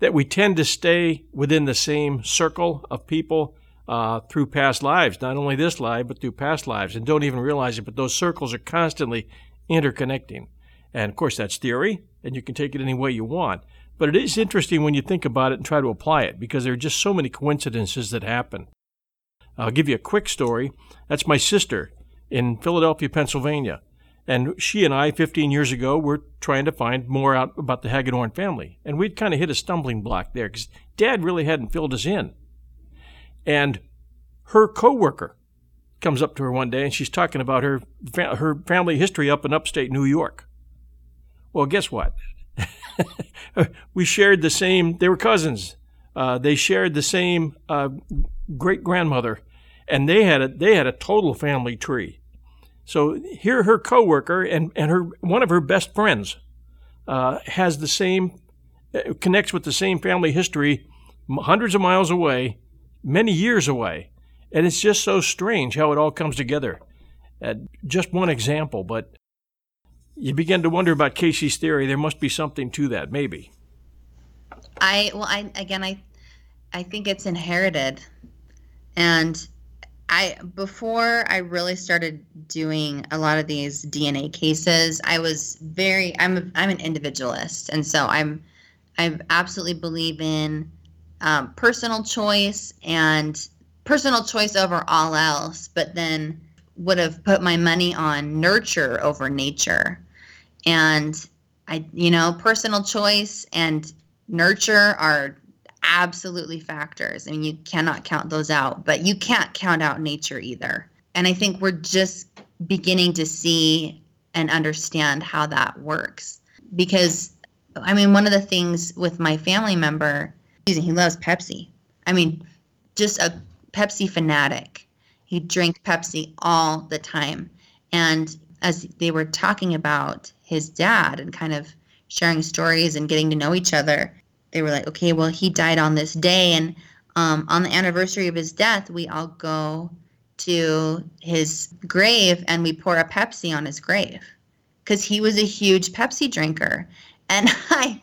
that we tend to stay within the same circle of people uh, through past lives, not only this life, but through past lives, and don't even realize it. But those circles are constantly interconnecting. And of course, that's theory, and you can take it any way you want. But it is interesting when you think about it and try to apply it because there are just so many coincidences that happen. I'll give you a quick story. That's my sister in Philadelphia, Pennsylvania. And she and I, 15 years ago, were trying to find more out about the Hagedorn family. And we'd kind of hit a stumbling block there because Dad really hadn't filled us in. And her coworker comes up to her one day and she's talking about her her family history up in upstate New York. Well, guess what? we shared the same. They were cousins. Uh, they shared the same uh, great grandmother, and they had a they had a total family tree. So here, her coworker and and her one of her best friends uh, has the same uh, connects with the same family history, hundreds of miles away, many years away. And it's just so strange how it all comes together. Uh, just one example, but you begin to wonder about Cayce's theory. There must be something to that, maybe. I well, I again, I I think it's inherited, and I before I really started doing a lot of these DNA cases, I was very I'm a, I'm an individualist, and so I'm I absolutely believe in um, personal choice and personal choice over all else, but then would have put my money on nurture over nature. And I, you know, personal choice and nurture are absolutely factors. I mean, you cannot count those out, but you can't count out nature either. And I think we're just beginning to see and understand how that works. Because, I mean, one of the things with my family member, he loves Pepsi. I mean, just a Pepsi fanatic. He drank Pepsi all the time. And as they were talking about his dad and kind of sharing stories and getting to know each other, they were like, okay, well, he died on this day, and um, on the anniversary of his death, we all go to his grave and we pour a Pepsi on his grave because he was a huge Pepsi drinker, and I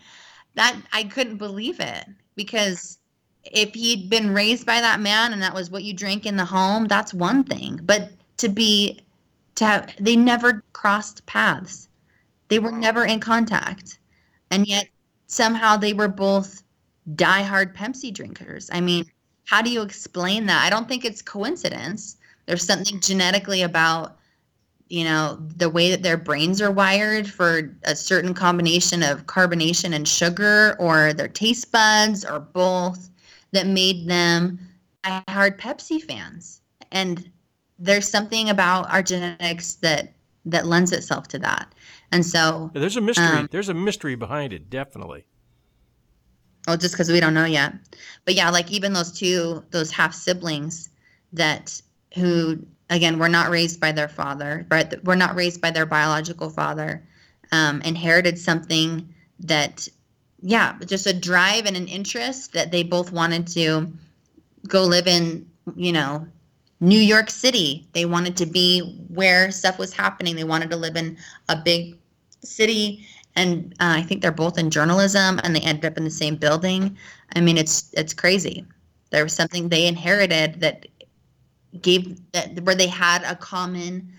that I couldn't believe it because if he'd been raised by that man and that was what you drank in the home, that's one thing, but to be to have they never crossed paths, they were never in contact, and yet somehow they were both diehard Pepsi drinkers. I mean, how do you explain that? I don't think it's coincidence. There's something genetically about, you know, the way that their brains are wired for a certain combination of carbonation and sugar, or their taste buds, or both, that made them diehard Pepsi fans. And there's something about our genetics that that lends itself to that. And so there's a mystery. Um, there's a mystery behind it, definitely. Well, just because we don't know yet. But yeah, like even those two, those half siblings that who again were not raised by their father, but were not raised by their biological father, um, inherited something that, yeah, just a drive and an interest that they both wanted to go live in, you know, New York City. They wanted to be where stuff was happening. They wanted to live in a big city. And uh, I think they're both in journalism and they ended up in the same building. I mean, it's it's crazy. There was something they inherited that gave that where they had a common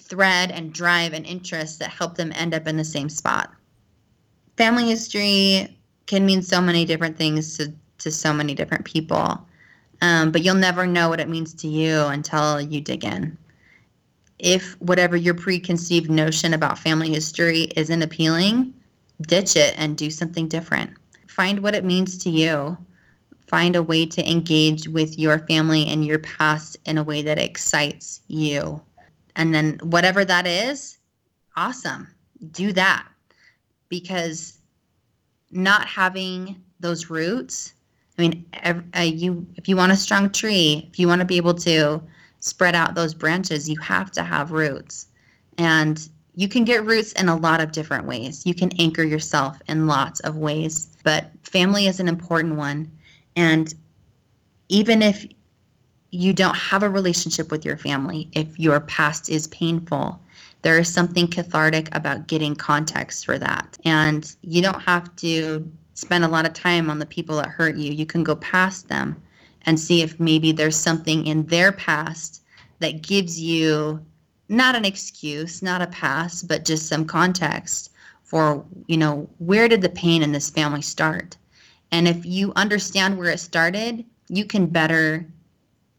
thread and drive and interest that helped them end up in the same spot. Family history can mean so many different things to, to so many different people. Um, but you'll never know what it means to you until you dig in. If whatever your preconceived notion about family history isn't appealing, ditch it and do something different. Find what it means to you. Find a way to engage with your family and your past in a way that excites you. And then, whatever that is, awesome. Do that. Because not having those roots I mean, uh, you if you want a strong tree, if you want to be able to spread out those branches, you have to have roots. And you can get roots in a lot of different ways. You can anchor yourself in lots of ways, but family is an important one. And even if you don't have a relationship with your family, if your past is painful, there is something cathartic about getting context for that. And you don't have to spend a lot of time on the people that hurt you. You can go past them and see if maybe there's something in their past that gives you not an excuse, not a pass, but just some context for, you know, where did the pain in this family start? And if you understand where it started, you can better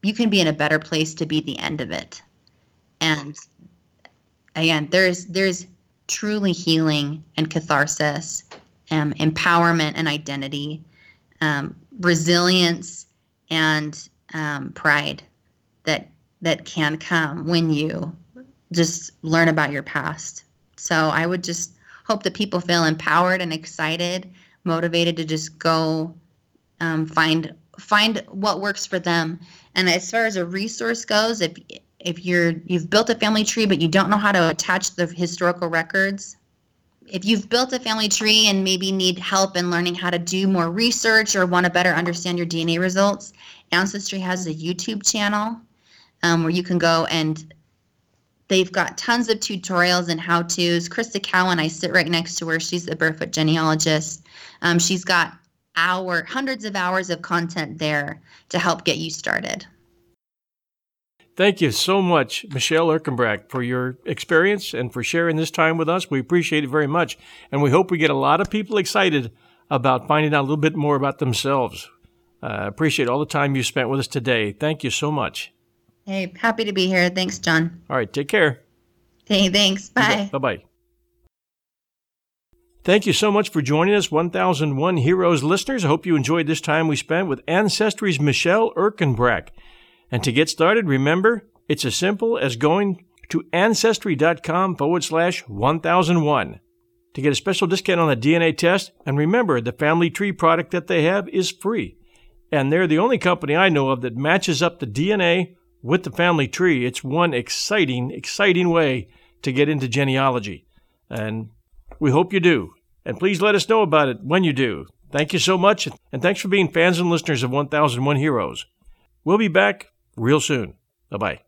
you can be in a better place to be the end of it. And again, there's there's truly healing and catharsis um, empowerment and identity, um, resilience and um, pride that that can come when you just learn about your past. So I would just hope that people feel empowered and excited, motivated to just go um, find find what works for them. And as far as a resource goes, if if you're you've built a family tree but you don't know how to attach the historical records if you've built a family tree and maybe need help in learning how to do more research or want to better understand your DNA results, Ancestry has a YouTube channel um, where you can go and they've got tons of tutorials and how to's. Krista Cowan, I sit right next to her. She's the barefoot genealogist. Um, she's got hour, hundreds of hours of content there to help get you started. Thank you so much, Michelle Ercanbrack, for your experience and for sharing this time with us. We appreciate it very much. And we hope we get a lot of people excited about finding out a little bit more about themselves. Uh, appreciate all the time you spent with us today. Thank you so much. Hey, happy to be here. Thanks, John. All right, take care. Hey, thanks. Bye. Bye bye. Thank you so much for joining us, 1001 Heroes listeners. I hope you enjoyed this time we spent with Ancestry's Michelle Ercanbrack. And to get started, remember, it's as simple as going to ancestry.com forward slash 1001 to get a special discount on the DNA test. And remember, the family tree product that they have is free. And they're the only company I know of that matches up the DNA with the family tree. It's one exciting, exciting way to get into genealogy. And we hope you do. And please let us know about it when you do. Thank you so much. And thanks for being fans and listeners of 1001 Heroes. We'll be back real soon. Bye bye.